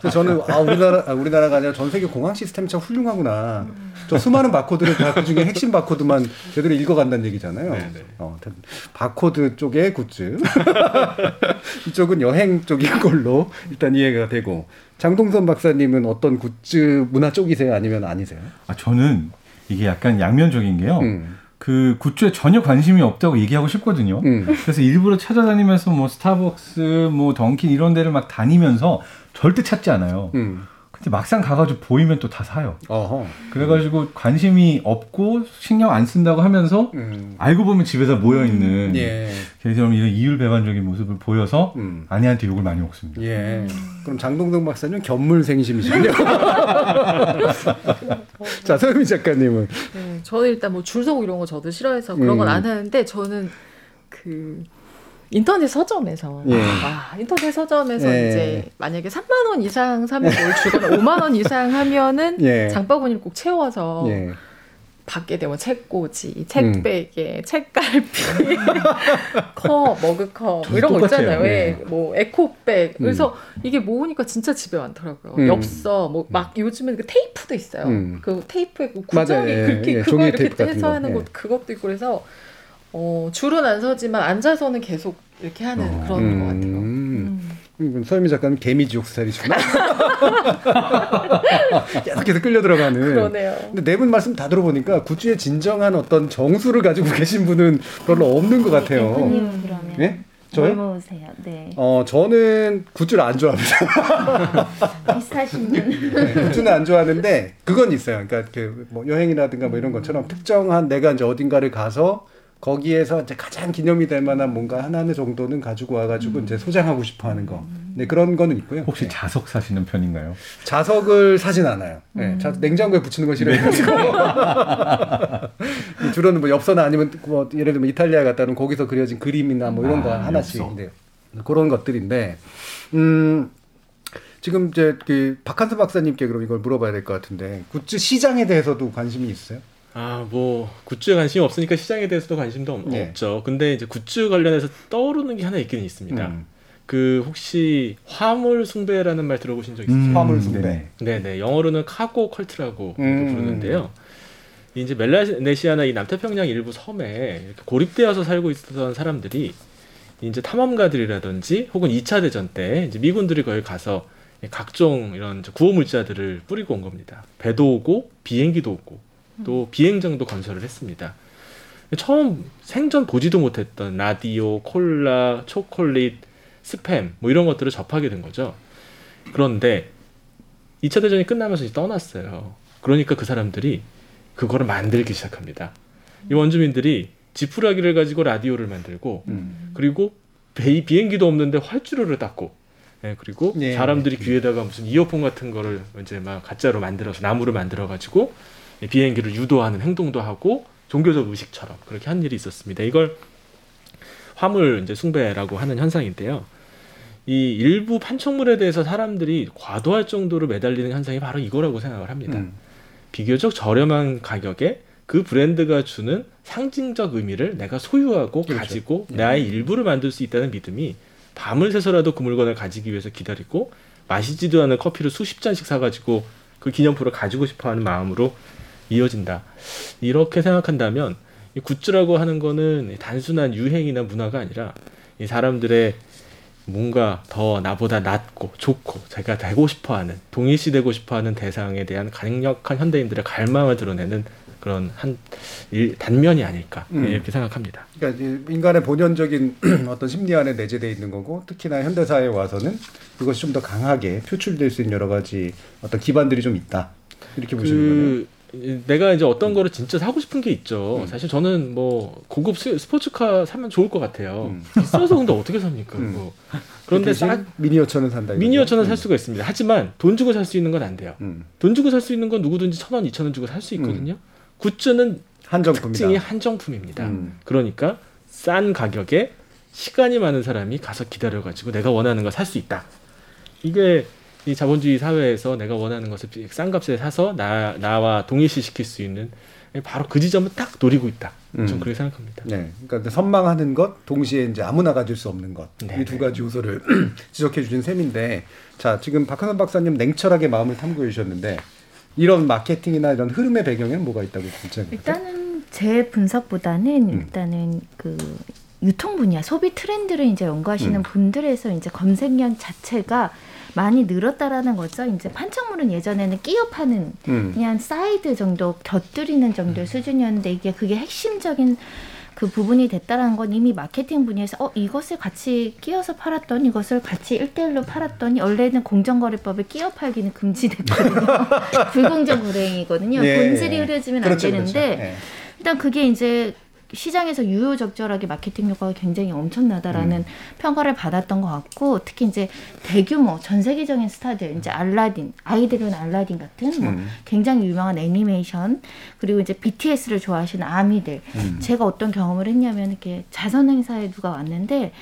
그래서 저는 아 우리나라 아, 우리나라가 아니라 전 세계 공항 시스템이 참 훌륭하구나. 저 수많은 바코드를 다 그중에 핵심 바코드만 제대로 읽어간다는 얘기잖아요. 네, 네. 어, 다- 바코드 쪽의 굿즈. 이쪽은 여행 쪽인 걸로 일단 이해가 되고 장동선 박사님은 어떤 굿즈 문화 쪽이세요? 아니면 아니세요? 아, 저는 이게 약간 양면적인 게요. 음. 그 굿즈에 전혀 관심이 없다고 얘기하고 싶거든요. 음. 그래서 일부러 찾아다니면서 뭐 스타벅스, 뭐 던킨 이런 데를 막 다니면서 절대 찾지 않아요. 음. 근데 막상 가가지고 보이면 또 다 사요. 어허. 그래가지고 관심이 없고 신경 안 쓴다고 하면서 음. 알고 보면 집에다 모여 있는 예. 걔처럼 이런 이율배반적인 모습을 보여서 음. 아내한테 욕을 많이 먹습니다. 예. 그럼 장동동 박사님 견물생심이시군요. 자, 서유미 작가님은 네, 저는 일단 뭐 줄 서고 이런 거 저도 싫어해서 그런 건 음. 안 하는데 저는 그 인터넷 서점에서 예. 아, 인터넷 서점에서 예. 이제 만약에 3만 원 이상 사면 뭘 주거나 5만 원 이상 하면은 예. 장바구니를 꼭 채워서 예. 받게 되면 책꽂이, 책베개, 책갈피, 컵, 머그컵 뭐 이런 거. 있잖아요. 예. 네. 뭐 에코백. 음. 그래서 이게 모으니까 진짜 집에 많더라고요. 음. 엽서, 뭐 막 요즘은 그 테이프도 있어요. 음. 그 테이프에 그 맞아요. 구정이 예, 그렇게 예, 그거 이렇게 해서 거. 하는 예. 것 그것도 있고 그래서 어, 줄은 안 서지만 앉아서는 계속 이렇게 하는 그런 것 같아요. 음. 음. 서유미 작가는 개미지옥 스타일이시구나. 계속해서 끌려 들어가는. 그러네요. 근데 네 분 말씀 다 들어보니까 굿즈의 진정한 어떤 정수를 가지고 계신 분은 별로 없는 것 같아요. 그러면 예? 저요? 뭘 모으세요? 네. 어, 저는 굿즈를 안 좋아합니다. 비슷하신 분. 네, 굿즈는 안 좋아하는데 그건 있어요. 그러니까 그뭐 여행이라든가 뭐 이런 것처럼 특정한 내가 이제 어딘가를 가서 거기에서 이제 가장 기념이 될 만한 뭔가 하나 정도는 가지고 와가지고 이제 소장하고 싶어 하는 거. 네, 그런 거는 있고요. 혹시 자석 사시는 편인가요? 자석을 사진 않아요. 네, 자, 냉장고에 붙이는 거 싫어해가지고. 주로는 뭐 엽서나 아니면 뭐 예를 들면 이탈리아 갔다 오면 거기서 그려진 그림이나 뭐 이런 거 아, 하나씩. 엽서. 네, 그런 것들인데, 음, 지금 이제 그 박한수 박사님께 그럼 이걸 물어봐야 될 것 같은데, 굿즈 시장에 대해서도 관심이 있어요? 아, 뭐 굿즈에 관심이 없으니까 시장에 대해서도 관심도 없- 예. 없죠. 근데 이제 굿즈 관련해서 떠오르는 게 하나 있긴 있습니다. 음. 그 혹시 화물 숭배라는 말 들어보신 적 있으세요? 음, 화물 숭배. 네 네. 영어로는 cargo cult라고 음. 부르는데요. 이제 멜라네시아나 이 남태평양 일부 섬에 이렇게 고립되어서 살고 있었던 사람들이 이제 탐험가들이라든지 혹은 2차 대전 때 이제 미군들이 거기 가서 각종 이런 구호 물자들을 뿌리고 온 겁니다. 배도 오고 비행기도 오고 또 비행장도 건설을 했습니다. 처음 생전 보지도 못했던 라디오, 콜라, 초콜릿, 스팸 뭐 이런 것들을 접하게 된 거죠. 그런데 2차 대전이 끝나면서 이제 떠났어요. 그러니까 그 사람들이 그거를 만들기 시작합니다. 이 원주민들이 지푸라기를 가지고 라디오를 만들고 그리고 배, 비행기도 없는데 활주로를 닦고 예, 그리고 예. 사람들이 귀에다가 무슨 이어폰 같은 거를 이제 막 가짜로 만들어서 나무를 만들어 가지고 비행기를 유도하는 행동도 하고 종교적 의식처럼 그렇게 한 일이 있었습니다. 이걸 화물 이제 숭배라고 하는 현상인데요. 이 일부 판촉물에 대해서 사람들이 과도할 정도로 매달리는 현상이 바로 이거라고 생각을 합니다. 음. 비교적 저렴한 가격에 그 브랜드가 주는 상징적 의미를 내가 소유하고 그렇죠. 가지고 예. 나의 일부를 만들 수 있다는 믿음이 밤을 새서라도 그 물건을 가지기 위해서 기다리고 마시지도 않은 커피를 수십 잔씩 사가지고 그 기념품을 가지고 싶어하는 마음으로 이어진다. 이렇게 생각한다면 이 굿즈라고 하는 거는 단순한 유행이나 문화가 아니라 이 사람들의 뭔가 더 나보다 낫고 좋고 제가 되고 싶어하는 동일시되고 싶어하는 대상에 대한 강력한 현대인들의 갈망을 드러내는 그런 한 일, 단면이 아닐까 음. 이렇게 생각합니다. 그러니까 인간의 본연적인 어떤 심리 안에 내재되어 있는 거고 특히나 현대 사회에 와서는 이것이 좀 더 강하게 표출될 수 있는 여러 가지 어떤 기반들이 좀 있다 이렇게 보시는 거네요. 내가 이제 어떤 거를 진짜 사고 싶은 게 있죠. 사실 저는 뭐 고급 스- 스포츠카 사면 좋을 것 같아요. 비싸서 근데 어떻게 삽니까? 그거. 그런데 싸 미니어처는 산다. 미니어처는 음. 살 수가 있습니다. 하지만 돈 주고 살 수 있는 건 안 돼요. 음. 돈 주고 살 수 있는 건 누구든지 천 원, 이천 원 주고 살 수 있거든요. 굿즈는 한정품이다. 특징이 한정품입니다. 음. 그러니까 싼 가격에 시간이 많은 사람이 가서 기다려가지고 내가 원하는 걸 살 수 있다. 이게 이 자본주의 사회에서 내가 원하는 것을 비- 싼 값에 사서 나, 나와 동일시 시킬 수 있는 바로 그 지점을 딱 노리고 있다. 저는 음. 그렇게 생각합니다. 네, 그러니까 선망하는 것, 동시에 이제 아무나 가질 수 없는 것, 네, 이두 가지 요소를 지적해 주신 셈인데, 자 지금 박하선 박사님 냉철하게 마음을 탐구해 주셨는데 이런 마케팅이나 이런 흐름의 배경에는 뭐가 있다고 생각하세요? 일단은 제 분석보다는 음. 일단은 그 유통 분야, 소비 트렌드를 이제 연구하시는 음. 분들에서 이제 검색량 자체가 많이 늘었다라는 거죠. 이제 판촉물은 예전에는 끼어 파는 음. 그냥 사이드 정도 곁들이는 정도의 수준이었는데 이게 그게 핵심적인 그 부분이 됐다라는 건 이미 마케팅 분야에서 어 이것을 같이 끼워서 팔았던 이것을 같이 일대일로 팔았더니 원래는 공정거래법에 끼어 팔기는 금지됐거든요. 불공정 거래행위거든요. 예. 본질이 흐려지면 그렇죠, 안 되는데 그렇죠. 예. 일단 그게 이제 시장에서 유효적절하게 마케팅 효과가 굉장히 엄청나다라는 평가를 받았던 것 같고 특히 이제 대규모 전 세계적인 스타들 이제 알라딘 아이들은 알라딘 같은 뭐 음. 굉장히 유명한 애니메이션 그리고 이제 BTS를 좋아하시는 아미들 음. 제가 어떤 경험을 했냐면 이렇게 자선 행사에 누가 왔는데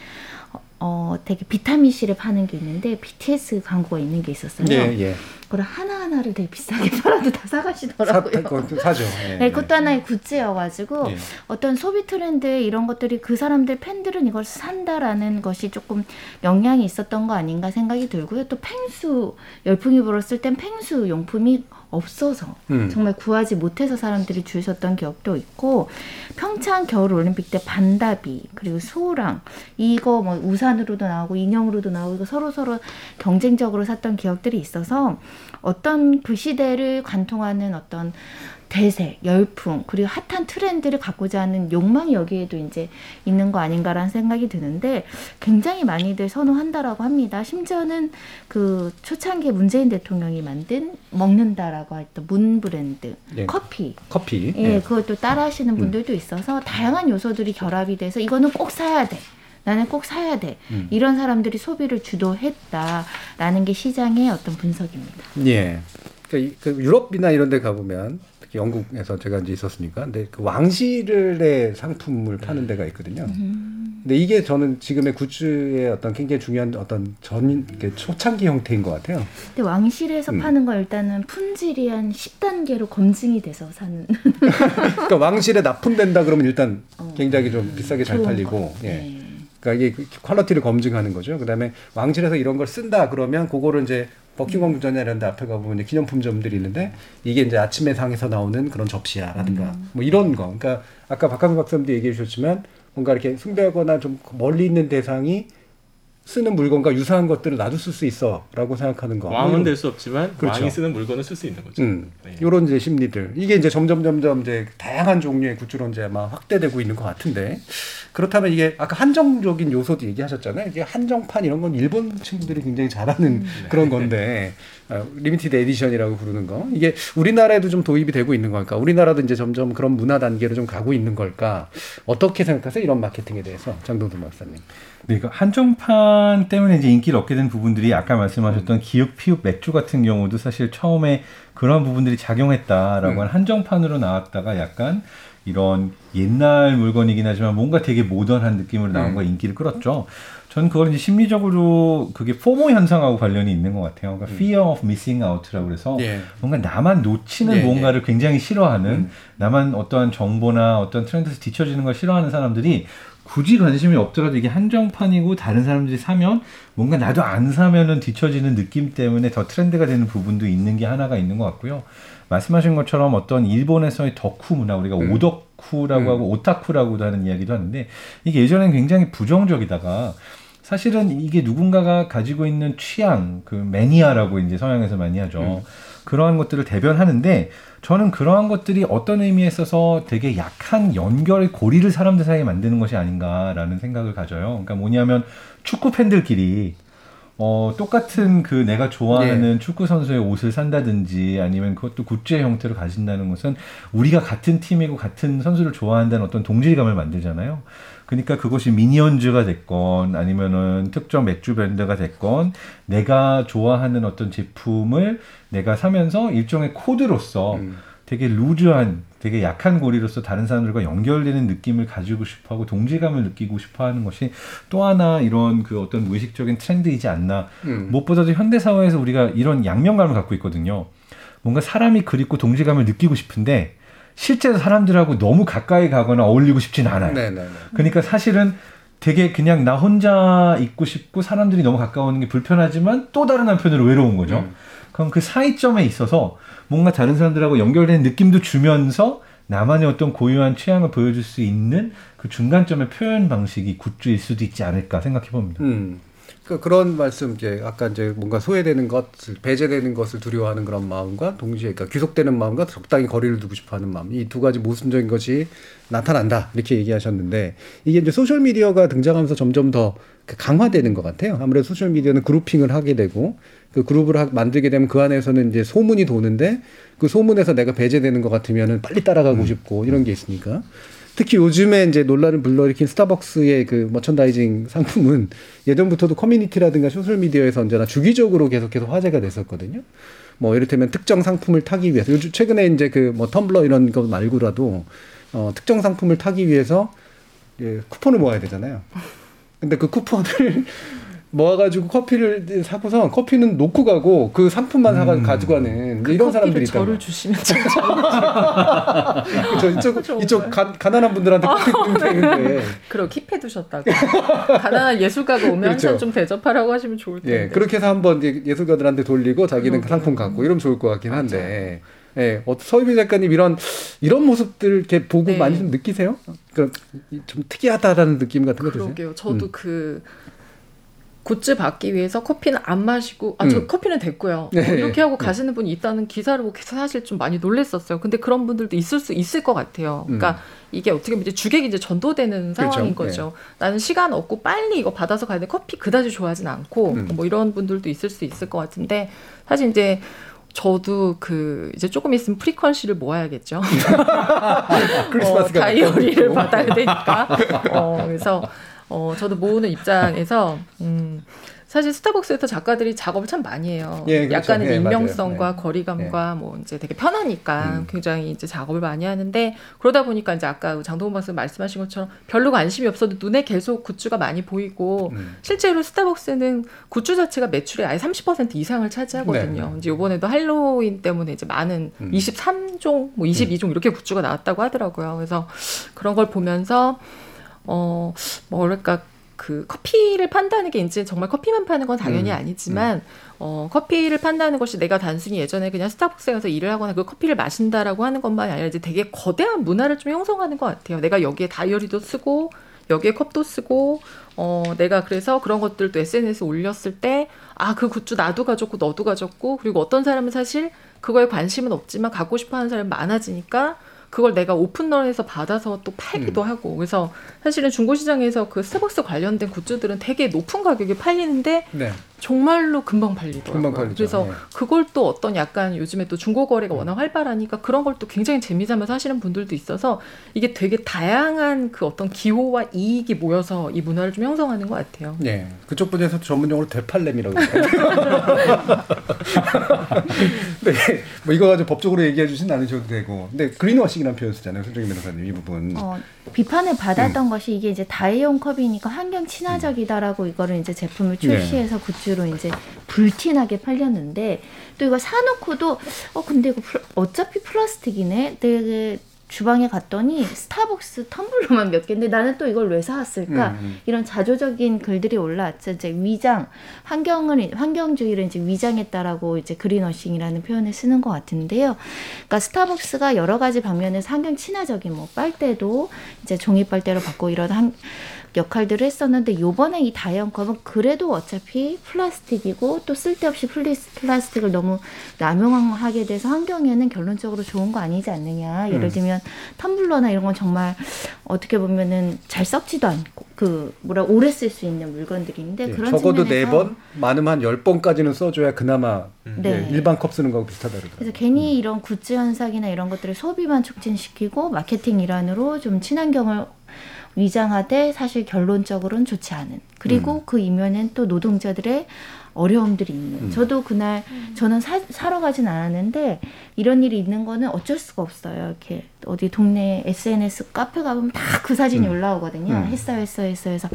어, 어 되게 비타민 C를 파는 게 있는데 BTS 광고가 있는 게 있었어요. 예, 예. 그걸 하나 하나를 되게 비싸게 팔아도 다 사, 사가시더라고요. 그것도 사죠. 예, 네, 예. 그것도 하나의 굿즈여가지고 예. 어떤 소비 트렌드 이런 것들이 그 사람들 팬들은 이걸 산다라는 것이 조금 영향이 있었던 거 아닌가 생각이 들고요. 또 펭수 열풍이 불었을 땐 펭수 용품이 없어서 음. 정말 구하지 못해서 사람들이 줄 섰던 기억도 있고 평창 겨울 올림픽 때 반다비 그리고 소랑 이거 뭐 우산으로도 나오고 인형으로도 나오고 서로 서로 경쟁적으로 샀던 기억들이 있어서 어떤 그 시대를 관통하는 어떤 대세, 열풍, 그리고 핫한 트렌드를 갖고자 하는 욕망이 여기에도 이제 있는 거 아닌가라는 생각이 드는데 굉장히 많이들 선호한다라고 합니다. 심지어는 그 초창기에 문재인 대통령이 만든 먹는다라고 했던 문 브랜드 예. 커피. 커피. 예, 그것도 따라 하시는 분들도 있어서 다양한 요소들이 결합이 돼서 이거는 꼭 사야 돼. 나는 꼭 사야 돼. 음. 이런 사람들이 소비를 주도했다라는 게 시장의 어떤 분석입니다. 예. 그러니까 이- 그 유럽이나 이런 데 가보면 영국에서 제가 이제 있었으니까 근데 그 왕실의 상품을 파는 데가 있거든요. 음. 근데 이게 저는 지금의 굿즈의 어떤 굉장히 중요한 어떤 전 초창기 형태인 것 같아요. 근데 왕실에서 음. 파는 건 일단은 품질이 한 10단계로 검증이 돼서 사는 그러니까 왕실에 납품된다 그러면 일단 굉장히 좀 비싸게 잘 어. 팔리고, 거. 예. 네. 그러니까 이게 그 퀄리티를 검증하는 거죠. 그다음에 왕실에서 이런 걸 쓴다 그러면 그거를 이제 버킹엄 궁전이나 이런 데 앞에 가보면 기념품점들이 있는데 이게 이제 아침의 상에서 나오는 그런 접시야라든가 뭐 이런 거. 그러니까 아까 박한수 박사님도 얘기해 주셨지만 뭔가 이렇게 숭배하거나 좀 멀리 있는 대상이 쓰는 물건과 유사한 것들을 나도 쓸 수 있어라고 생각하는 거. 왕은 될 수 없지만 그렇죠. 왕이 쓰는 물건을 쓸 수 있는 거죠. 음, 네. 이런 이제 심리들 이게 이제 점점 점점 이제 다양한 종류의 굿즈로 이제 막 확대되고 있는 것 같은데 그렇다면 이게 아까 한정적인 요소도 얘기하셨잖아요. 이게 한정판 이런 건 일본 친구들이 굉장히 잘하는 그런 건데 어, limited edition이라고 부르는 거 이게 우리나라에도 좀 도입이 되고 있는 걸까? 우리나라도 이제 점점 그런 문화 단계로 좀 가고 있는 걸까? 어떻게 생각하세요? 이런 마케팅에 대해서 장동선 박사님. 네, 그 한정판 때문에 이제 인기를 얻게 된 부분들이 아까 말씀하셨던 기육 피육 맥주 같은 경우도 사실 처음에 그런 부분들이 작용했다라고 음. 한 한정판으로 나왔다가 약간 이런 옛날 물건이긴 하지만 뭔가 되게 모던한 느낌으로 나온 음. 거 인기를 끌었죠. 저는 그걸 이제 심리적으로 그게 포모 현상하고 관련이 있는 것 같아요. 그러니까 fear of missing out라고 그래서 예. 뭔가 나만 놓치는 예, 뭔가를 굉장히 싫어하는 음. 나만 어떠한 정보나 어떤 트렌드에서 뒤처지는 걸 싫어하는 사람들이 굳이 관심이 없더라도 이게 한정판이고 다른 사람들이 사면 뭔가 나도 안 사면은 뒤처지는 느낌 때문에 더 트렌드가 되는 부분도 있는 게 하나가 있는 것 같고요. 말씀하신 것처럼 어떤 일본에서의 덕후 문화 우리가 음. 오덕후라고 음. 하고 오타쿠라고도 하는 이야기도 하는데 이게 예전엔 굉장히 부정적이다가 사실은 이게 누군가가 가지고 있는 취향, 그 매니아라고 이제 서양에서 많이 하죠. 음. 그러한 것들을 대변하는데 저는 그러한 것들이 어떤 의미에 있어서 되게 약한 연결의 고리를 사람들 사이에 만드는 것이 아닌가라는 생각을 가져요. 그러니까 뭐냐면 축구 팬들끼리 어, 똑같은 그 내가 좋아하는 축구 선수의 옷을 산다든지 아니면 그것도 굿즈의 형태로 가진다는 것은 우리가 같은 팀이고 같은 선수를 좋아한다는 어떤 동질감을 만들잖아요. 그러니까 그것이 미니언즈가 됐건 아니면은 특정 맥주 브랜드가 됐건 내가 좋아하는 어떤 제품을 내가 사면서 일종의 코드로서 되게 루즈한 되게 약한 고리로서 다른 사람들과 연결되는 느낌을 가지고 싶어하고 동질감을 느끼고 싶어하는 것이 또 하나 이런 그 어떤 무의식적인 트렌드이지 않나 음. 무엇보다도 현대 사회에서 우리가 이런 양면감을 갖고 있거든요 뭔가 사람이 그립고 동질감을 느끼고 싶은데 실제로 사람들하고 너무 가까이 가거나 어울리고 싶진 않아요 네네네. 그러니까 사실은 되게 그냥 나 혼자 있고 싶고 사람들이 너무 가까워오는 게 불편하지만 또 다른 한편으로 외로운 거죠. 음. 그럼 그 사이점에 있어서 뭔가 다른 사람들하고 연결된 느낌도 주면서 나만의 어떤 고유한 취향을 보여줄 수 있는 그 중간점의 표현 방식이 굿즈일 수도 있지 않을까 생각해 봅니다. 음. 그 그런 말씀 이제 아까 이제 뭔가 소외되는 것을 배제되는 것을 두려워하는 그런 마음과 동시에 그러니까 귀속되는 마음과 적당히 거리를 두고 싶어하는 마음 이 두 가지 모순적인 것이 나타난다 이렇게 얘기하셨는데 이게 이제 소셜 미디어가 등장하면서 점점 더그 강화되는 것 같아요. 아무래도 소셜 미디어는 grouping을 하게 되고 그 그룹을 하- 만들게 되면 그 안에서는 이제 소문이 도는데 그 소문에서 내가 배제되는 것 같으면은 빨리 따라가고 싶고 이런 게 있으니까 특히 요즘에 이제 논란을 불러일으킨 스타벅스의 그 머천다이징 상품은 예전부터도 커뮤니티라든가 소셜 미디어에서 언제나 주기적으로 계속해서 화제가 됐었거든요. 뭐 이를테면 특정 상품을 타기 위해서 요즘 최근에 이제 그 뭐 텀블러 이런 거 말고라도 어 특정 상품을 타기 위해서 예, 쿠폰을 모아야 되잖아요. 근데 그 쿠폰을 모아가지고 커피를 사고서 커피는 놓고 가고 그 상품만 사가 가지고 가는 이제 이런 사람들이 있다. 저를 주시면 참 그렇죠. 이쪽 이쪽 가, 가난한 분들한테 커피 드리면 되는데. 그럼 킵해 두셨다고 가난한 예술가가 오면 그렇죠. 항상 좀 대접하라고 하시면 좋을 텐데. 예, 그렇게 해서 한번 예술가들한테 돌리고 자기는 그 상품 갖고 이러면 좋을 것 같긴 한데. 예, 어, 서유미 작가님 이런 이런 모습들 이렇게 보고 네. 많이 좀 느끼세요? 그좀 특이하다라는 느낌 같은 거 드세요? 그러게요. 저도 음. 그 굿즈 받기 위해서 커피는 안 마시고 아저 음. 커피는 됐고요. 네. 뭐 이렇게 하고 네. 가시는 분이 있다는 기사를 보고 사실 좀 많이 놀랬었어요. 근데 그런 분들도 있을 수 있을 것 같아요. 그러니까 음. 이게 어떻게 보면 이제 주객이 이제 전도되는 그렇죠. 상황인 거죠. 나는 시간 없고 빨리 이거 받아서 가야 돼. 커피 그다지 좋아하진 않고 음. 뭐 이런 분들도 있을 수 있을 것 같은데 사실 이제 저도 그 이제 조금 있으면 frequency를 모아야겠죠. 어, 다이어리를. 받아야 되니까. 어, 그래서 어, 저도 모으는 입장에서 음, 사실 스타벅스에서 작가들이 작업을 참 많이 해요. 예, 그렇죠. 약간의 예. 익명성과 네. 거리감과 뭐 이제 되게 편하니까 음. 굉장히 이제 작업을 많이 하는데 그러다 보니까 이제 아까 장동선 박사 말씀하신 것처럼 별로 관심이 없어도 눈에 계속 굿즈가 많이 보이고 음. 실제로 스타벅스는 굿즈 자체가 매출의 아예 30% 이상을 차지하거든요. 네. 이제 이번에도 할로윈 때문에 이제 많은 음. 23종, 뭐 22종 이렇게 굿즈가 나왔다고 하더라고요. 그래서 그런 걸 보면서 어 뭐랄까 그 커피를 판다는 게 이제 정말 커피만 파는 건 당연히 음, 아니지만 어 커피를 판다는 것이 내가 단순히 예전에 그냥 스타벅스에 가서 일을 하거나 그 커피를 마신다라고 하는 것만이 아니라 이제 되게 거대한 문화를 좀 형성하는 것 같아요. 내가 여기에 다이어리도 쓰고 여기에 컵도 쓰고 어 내가 그래서 그런 것들도 SNS에 올렸을 때 아 그 굿즈 나도 가졌고 너도 가졌고 그리고 어떤 사람은 사실 그거에 관심은 없지만 갖고 싶어 하는 사람이 많아지니까 그걸 내가 오픈런에서 받아서 또 팔기도 음. 하고 그래서 사실은 중고시장에서 그 스타벅스 관련된 굿즈들은 되게 높은 가격에 팔리는데 네. 정말로 금방 팔리더라고요. 금방 팔리죠. 그래서 네. 그걸 또 어떤 약간 요즘에 또 중고 거래가 워낙 활발하니까 그런 걸 또 굉장히 재미삼아서 하시는 분들도 있어서 이게 되게 다양한 그 어떤 기호와 이익이 모여서 이 문화를 좀 형성하는 것 같아요. 네, 그쪽 분야에서 전문용어로 되팔렘이라고 그러죠. 네, 뭐 이거 가지고 법적으로 얘기해 주진 않으셔도 되고, 근데 greenwashing이라는 표현 쓰잖아요, 손정희 변호사님 이 부분. 어, 비판을 받았던 것이 이게 이제 다회용 컵이니까 환경 친화적이다라고 이거를 이제 제품을 출시해서 굿즈로 이제 불티나게 팔렸는데 또 이거 사놓고도 어 근데 이거 플- 어차피 플라스틱이네. 되게 주방에 갔더니 스타벅스 텀블러만 몇 개인데 나는 또 이걸 왜 사왔을까? 음, 음. 이런 자조적인 글들이 올라왔죠. 이제 위장, 환경을 환경주의를 이제 위장했다라고 이제 greenwashing이라는 표현을 쓰는 것 같은데요. 그러니까 스타벅스가 여러 가지 방면에서 환경 친화적인 뭐 빨대도 이제 종이 빨대로 바꾸고 이런 한 역할들을 했었는데 요번에 이 다회용 컵은 그래도 어차피 플라스틱이고 또 쓸데없이 플리스, 플라스틱을 너무 남용하게 돼서 환경에는 결론적으로 좋은 거 아니지 않느냐. 예를 음. 들면 텀블러나 이런 건 정말 어떻게 보면은 잘 썩지도 않고 그 뭐라 오래 쓸 수 있는 물건들인데 예, 그런 적어도 네 번, 많으면 한 열 번까지는 써줘야 그나마 네. 예, 일반 컵 쓰는 거하고 비슷하다 그러더라고요. 그래서 괜히 이런 굿즈 현상이나 이런 것들을 소비만 촉진시키고 마케팅 일환으로 좀 친환경을 위장하되 사실 결론적으로는 좋지 않은. 그리고 그 이면엔 또 노동자들의 어려움들이 있는. 음. 저도 그날 저는 사, 사러 가진 않았는데 이런 일이 있는 거는 어쩔 수가 없어요 이렇게 어디 동네 SNS 카페 가보면 다 그 사진이 음. 올라오거든요 음. 했어 했어 했어 해서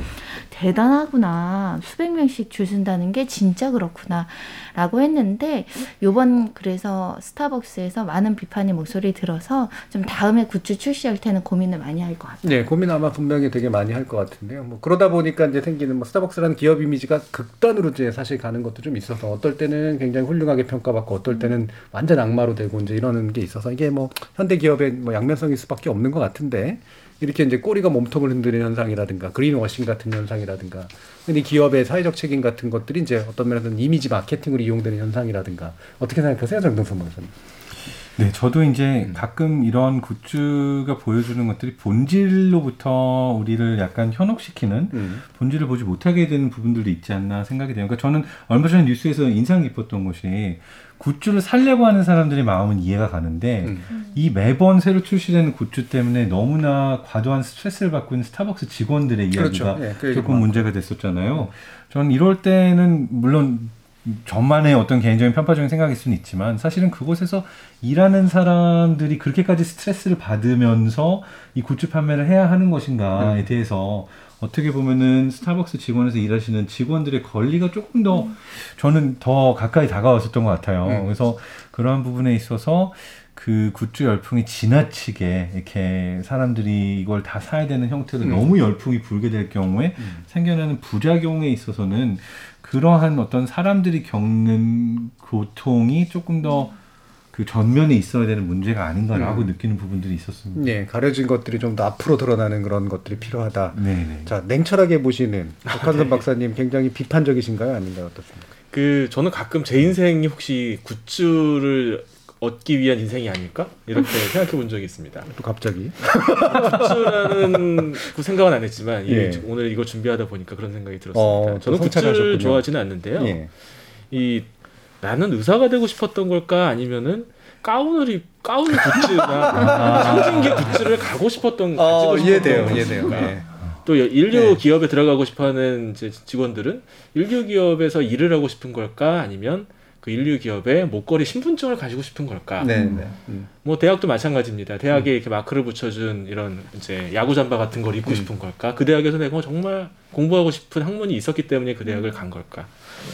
대단하구나 수백 명씩 줄 쓴다는 게 진짜 그렇구나 라고 했는데 요번 그래서 스타벅스에서 많은 비판의 목소리 들어서 좀 다음에 굿즈 출시할 때는 고민을 많이 할 것 같아요. 네, 고민 아마 분명히 되게 많이 할 것 같은데요. 뭐 그러다 보니까 이제 생기는 뭐 스타벅스라는 기업 이미지가 극단으로 이제 사실 가는 것도 좀 있어서 어떨 때는 굉장히 훌륭하게 평가받고 어떨 때는 완전 악마로 되고 이제 이러는 게 있어서 이게 뭐 현대 기업의 뭐 양면성일 수밖에 없는 것 같은데 이렇게 이제 꼬리가 몸통을 흔드는 현상이라든가 그린워싱 같은 현상이라든가 근데 기업의 사회적 책임 같은 것들이 이제 어떤 면에서는 이미지 마케팅으로 이용되는 현상이라든가 어떻게 생각하세요, 정동선 변호사님? 네, 저도 이제 가끔 이런 굿즈가 보여주는 것들이 본질로부터 우리를 약간 현혹시키는 본질을 보지 못하게 되는 부분들도 있지 않나 생각이 돼요. 그러니까 저는 얼마 전에 뉴스에서 인상 깊었던 것이 굿즈를 살려고 하는 사람들의 마음은 이해가 가는데 이 매번 새로 출시되는 굿즈 때문에 너무나 과도한 스트레스를 받고 있는 스타벅스 직원들의 그렇죠. 이야기가 예, 그 조금. 문제가 됐었잖아요. 저는 이럴 때는 물론 저만의 어떤 개인적인 편파적인 생각일 수는 있지만 사실은 그곳에서 일하는 사람들이 그렇게까지 스트레스를 받으면서 이 굿즈 판매를 해야 하는 것인가에 음. 대해서 어떻게 보면은 스타벅스 직원에서 일하시는 직원들의 권리가 조금 더 저는 더 가까이 다가왔었던 것 같아요. 음. 그래서 그러한 부분에 있어서 그 굿즈 열풍이 지나치게 이렇게 사람들이 이걸 다 사야 되는 형태로 음. 너무 열풍이 불게 될 경우에 생겨나는 부작용에 있어서는 그러한 어떤 사람들이 겪는 고통이 조금 더 그 전면에 있어야 되는 문제가 아닌가라고 음. 느끼는 부분들이 있었습니다. 예, 가려진 것들이 좀 더 앞으로 드러나는 그런 것들이 필요하다. 네, 자, 냉철하게 보시는 아, 박한선 네. 박사님 굉장히 비판적이신가요, 아닌가요, 어떻습니까? 그 저는 가끔 제 인생이 혹시 굿즈를 얻기 위한 인생이 아닐까 이렇게 생각해 본 적이 있습니다. 또 갑자기 굿즈라는 그 생각은 안 했지만 이 예. 오늘 이거 준비하다 보니까 그런 생각이 들었습니다. 어, 또 저는 굿즈를. 좋아하지는 않는데요. 예. 이 나는 의사가 되고 싶었던 걸까 아니면은 가운을 입 가운 굿즈나 아. 상징계 굿즈를 가고 싶었던 어, 가지고 싶었던 이해돼요, 것일까? 이해돼요. 예. 또 인류 네. 기업에 들어가고 싶어하는 이제 직원들은 인류 기업에서 일을 하고 싶은 걸까 아니면 그 인류 기업의 목걸이 신분증을 가지고 싶은 걸까? 네, 네. 음. 뭐 대학도 마찬가지입니다. 대학에 이렇게 마크를 붙여준 이런 이제 야구 잠바 같은 걸 입고 싶은 걸까? 그 대학에서 내가 정말 공부하고 싶은 학문이 있었기 때문에 그 대학을 간 걸까?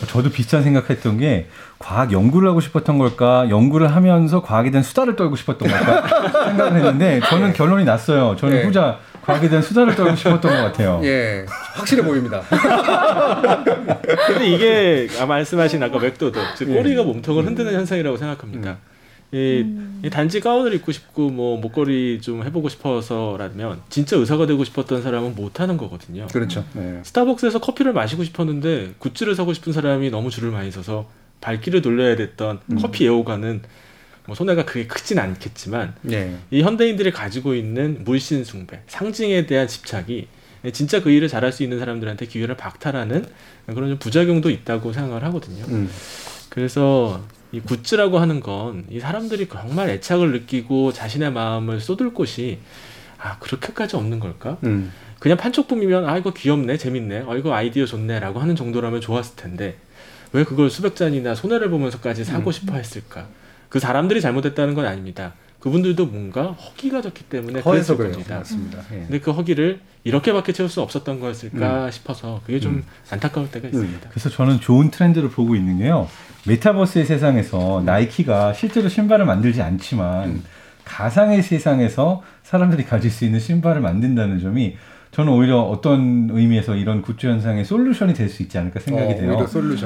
저도 비슷한 생각했던 게 과학 연구를 하고 싶었던 걸까 연구를 하면서 과학에 대한 수다를 떨고 싶었던 걸까 생각을 했는데 저는 결론이 났어요. 저는 네. 후자 과학에 대한 수다를 떨고 싶었던 것 같아요. 예, 확실해 보입니다. 근데 이게 아, 말씀하신 아까 맥도도 즉 예. 꼬리가 몸통을 흔드는 현상이라고 생각합니다. 이, 이 단지 가운을 입고 싶고 뭐 목걸이 좀 해보고 싶어서라면 진짜 의사가 되고 싶었던 사람은 못 하는 거거든요. 그렇죠. 네. 스타벅스에서 커피를 마시고 싶었는데 굿즈를 사고 싶은 사람이 너무 줄을 많이 서서 발길을 돌려야 됐던 음. 커피 애호가는 뭐 손해가 그게 크진 않겠지만 예. 이 현대인들이 가지고 있는 물씬 숭배, 상징에 대한 집착이 진짜 그 일을 잘할 수 있는 사람들한테 기회를 박탈하는 그런 좀 부작용도 있다고 생각을 하거든요. 음. 그래서 이 굿즈라고 하는 건 이 사람들이 정말 애착을 느끼고 자신의 마음을 쏟을 곳이 아 그렇게까지 없는 걸까? 음. 그냥 판촉품이면 아 이거 귀엽네, 재밌네, 어 이거 아이디어 좋네라고 하는 정도라면 좋았을 텐데 왜 그걸 수백 잔이나 손해를 보면서까지 사고 음. 싶어 했을까? 그 사람들이 잘못했다는 건 아닙니다. 그분들도 뭔가 허기가 졌기 때문에 그랬을. 겁니다. 맞습니다. 예. 근데 그 허기를 이렇게밖에 채울 수 없었던 거였을까 음. 싶어서 그게 좀 음. 안타까울 때가 있습니다. 그래서 저는 좋은 트렌드를 보고 있는 게요. 메타버스의 세상에서 나이키가 실제로 신발을 만들지 않지만 가상의 세상에서 사람들이 가질 수 있는 신발을 만든다는 점이 저는 오히려 어떤 의미에서 이런 굿즈 현상의 솔루션이 될 수 있지 않을까 생각이 어, 돼요.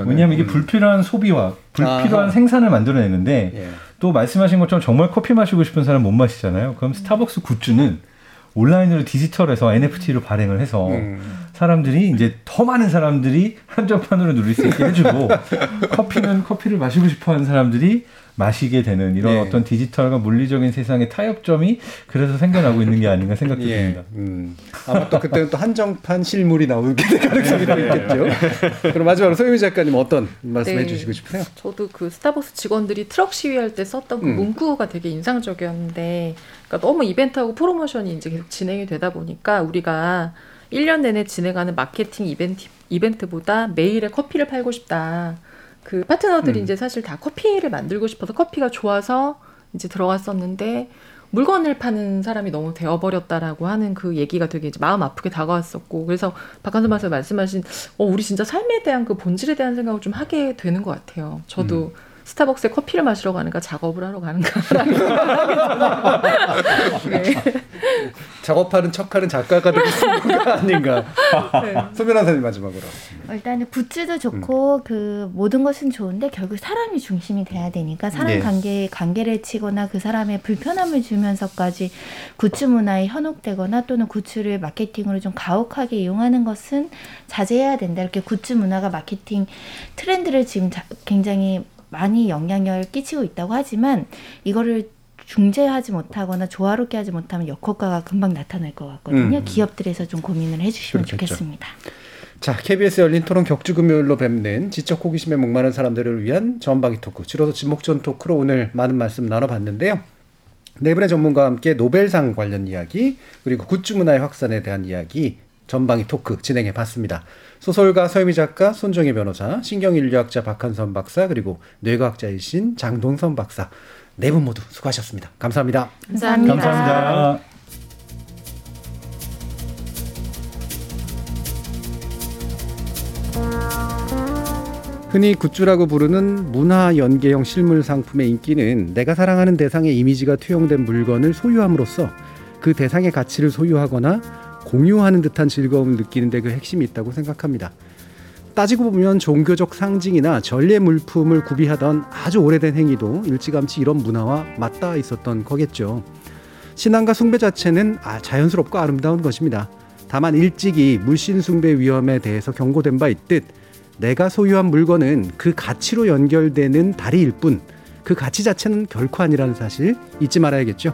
왜냐하면 이게 음. 불필요한 소비와 불필요한 아하. 생산을 만들어내는데 예. 또 말씀하신 것처럼 정말 커피 마시고 싶은 사람 못 마시잖아요. 그럼 스타벅스 굿즈는 온라인으로 디지털에서 NFT로 발행을 해서 음. 사람들이 이제 더 많은 사람들이 한정판으로 누릴 수 있게 해주고 커피는 커피를 마시고 싶어하는 사람들이 마시게 되는 이런 네. 어떤 디지털과 물리적인 세상의 타협점이 그래서 생겨나고 있는 게 아닌가 생각도 예. 듭니다. 음. 아마 또 그때는 또 한정판 실물이 나오게 될 가능성이 또 있겠죠. 그럼 마지막으로 소유미 작가님 어떤 말씀해 네. 주시고 싶으세요? 저도 그 스타벅스 직원들이 트럭 시위할 때 썼던 그 음. 문구가 되게 인상적이었는데, 그러니까 너무 이벤트하고 프로모션이 이제 계속 진행이 되다 보니까 우리가 1년 내내 진행하는 마케팅 이벤트, 이벤트보다 매일에 커피를 팔고 싶다. 그 파트너들이 음. 이제 사실 다 커피를 만들고 싶어서 커피가 좋아서 이제 들어갔었는데, 물건을 파는 사람이 너무 되어버렸다라고 하는 그 얘기가 되게 이제 마음 아프게 다가왔었고 그래서 박한선 박사 말씀하신 어 우리 진짜 삶에 대한 그 본질에 대한 생각을 좀 하게 되는 것 같아요. 저도 스타벅스에 커피를 마시러 가는가 작업을 하러 가는가라는 네. 작업하는 척하는 작가가 되고 싶은 건가 아닌가? 소변 한 사님 마지막으로. 어, 일단은 굿즈도 좋고 그 모든 것은 좋은데 결국 사람이 중심이 돼야 되니까 사람 네. 관계에 관계를 치거나 그 사람의 불편함을 주면서까지 굿즈 문화에 현혹되거나 또는 굿즈를 마케팅으로 좀 가혹하게 이용하는 것은 자제해야 된다. 이렇게 굿즈 문화가 마케팅 트렌드를 지금 자- 굉장히 많이 영향을 끼치고 있다고 하지만 이거를 중재하지 못하거나 조화롭게 하지 못하면 역효과가 금방 나타날 것 같거든요. 음. 기업들에서 좀 고민을 해주시면 그렇겠죠. 좋겠습니다. 자, KBS 열린 토론 격주 금요일로 뵙는 지적 호기심에 목마른 사람들을 위한 전방위 토크, 줄여서 지목전 토크로 오늘 많은 말씀 나눠봤는데요. 네 분의 전문가와 함께 노벨상 관련 이야기, 그리고 굿즈 문화의 확산에 대한 이야기, 전방위 토크 진행해 봤습니다. 소설가 서유미 작가, 손정혜 변호사, 신경인류학자 박한선 박사, 그리고 뇌과학자이신 장동선 박사, 네 분 모두 수고하셨습니다. 감사합니다. 감사합니다. 감사합니다. 흔히 굿즈라고 부르는 문화 연계형 실물 상품의 인기는 내가 사랑하는 대상의 이미지가 투영된 물건을 소유함으로써 그 대상의 가치를 소유하거나 공유하는 듯한 즐거움을 느끼는 데 그 핵심이 있다고 생각합니다. 따지고 보면 종교적 상징이나 전례 물품을 구비하던 아주 오래된 행위도 일찌감치 이런 문화와 맞닿아 있었던 거겠죠. 신앙과 숭배 자체는 아, 자연스럽고 아름다운 것입니다. 다만 일찍이 물신 숭배 위험에 대해서 경고된 바 있듯 내가 소유한 물건은 그 가치로 연결되는 다리일 뿐 그 가치 자체는 결코 아니라는 사실 잊지 말아야겠죠.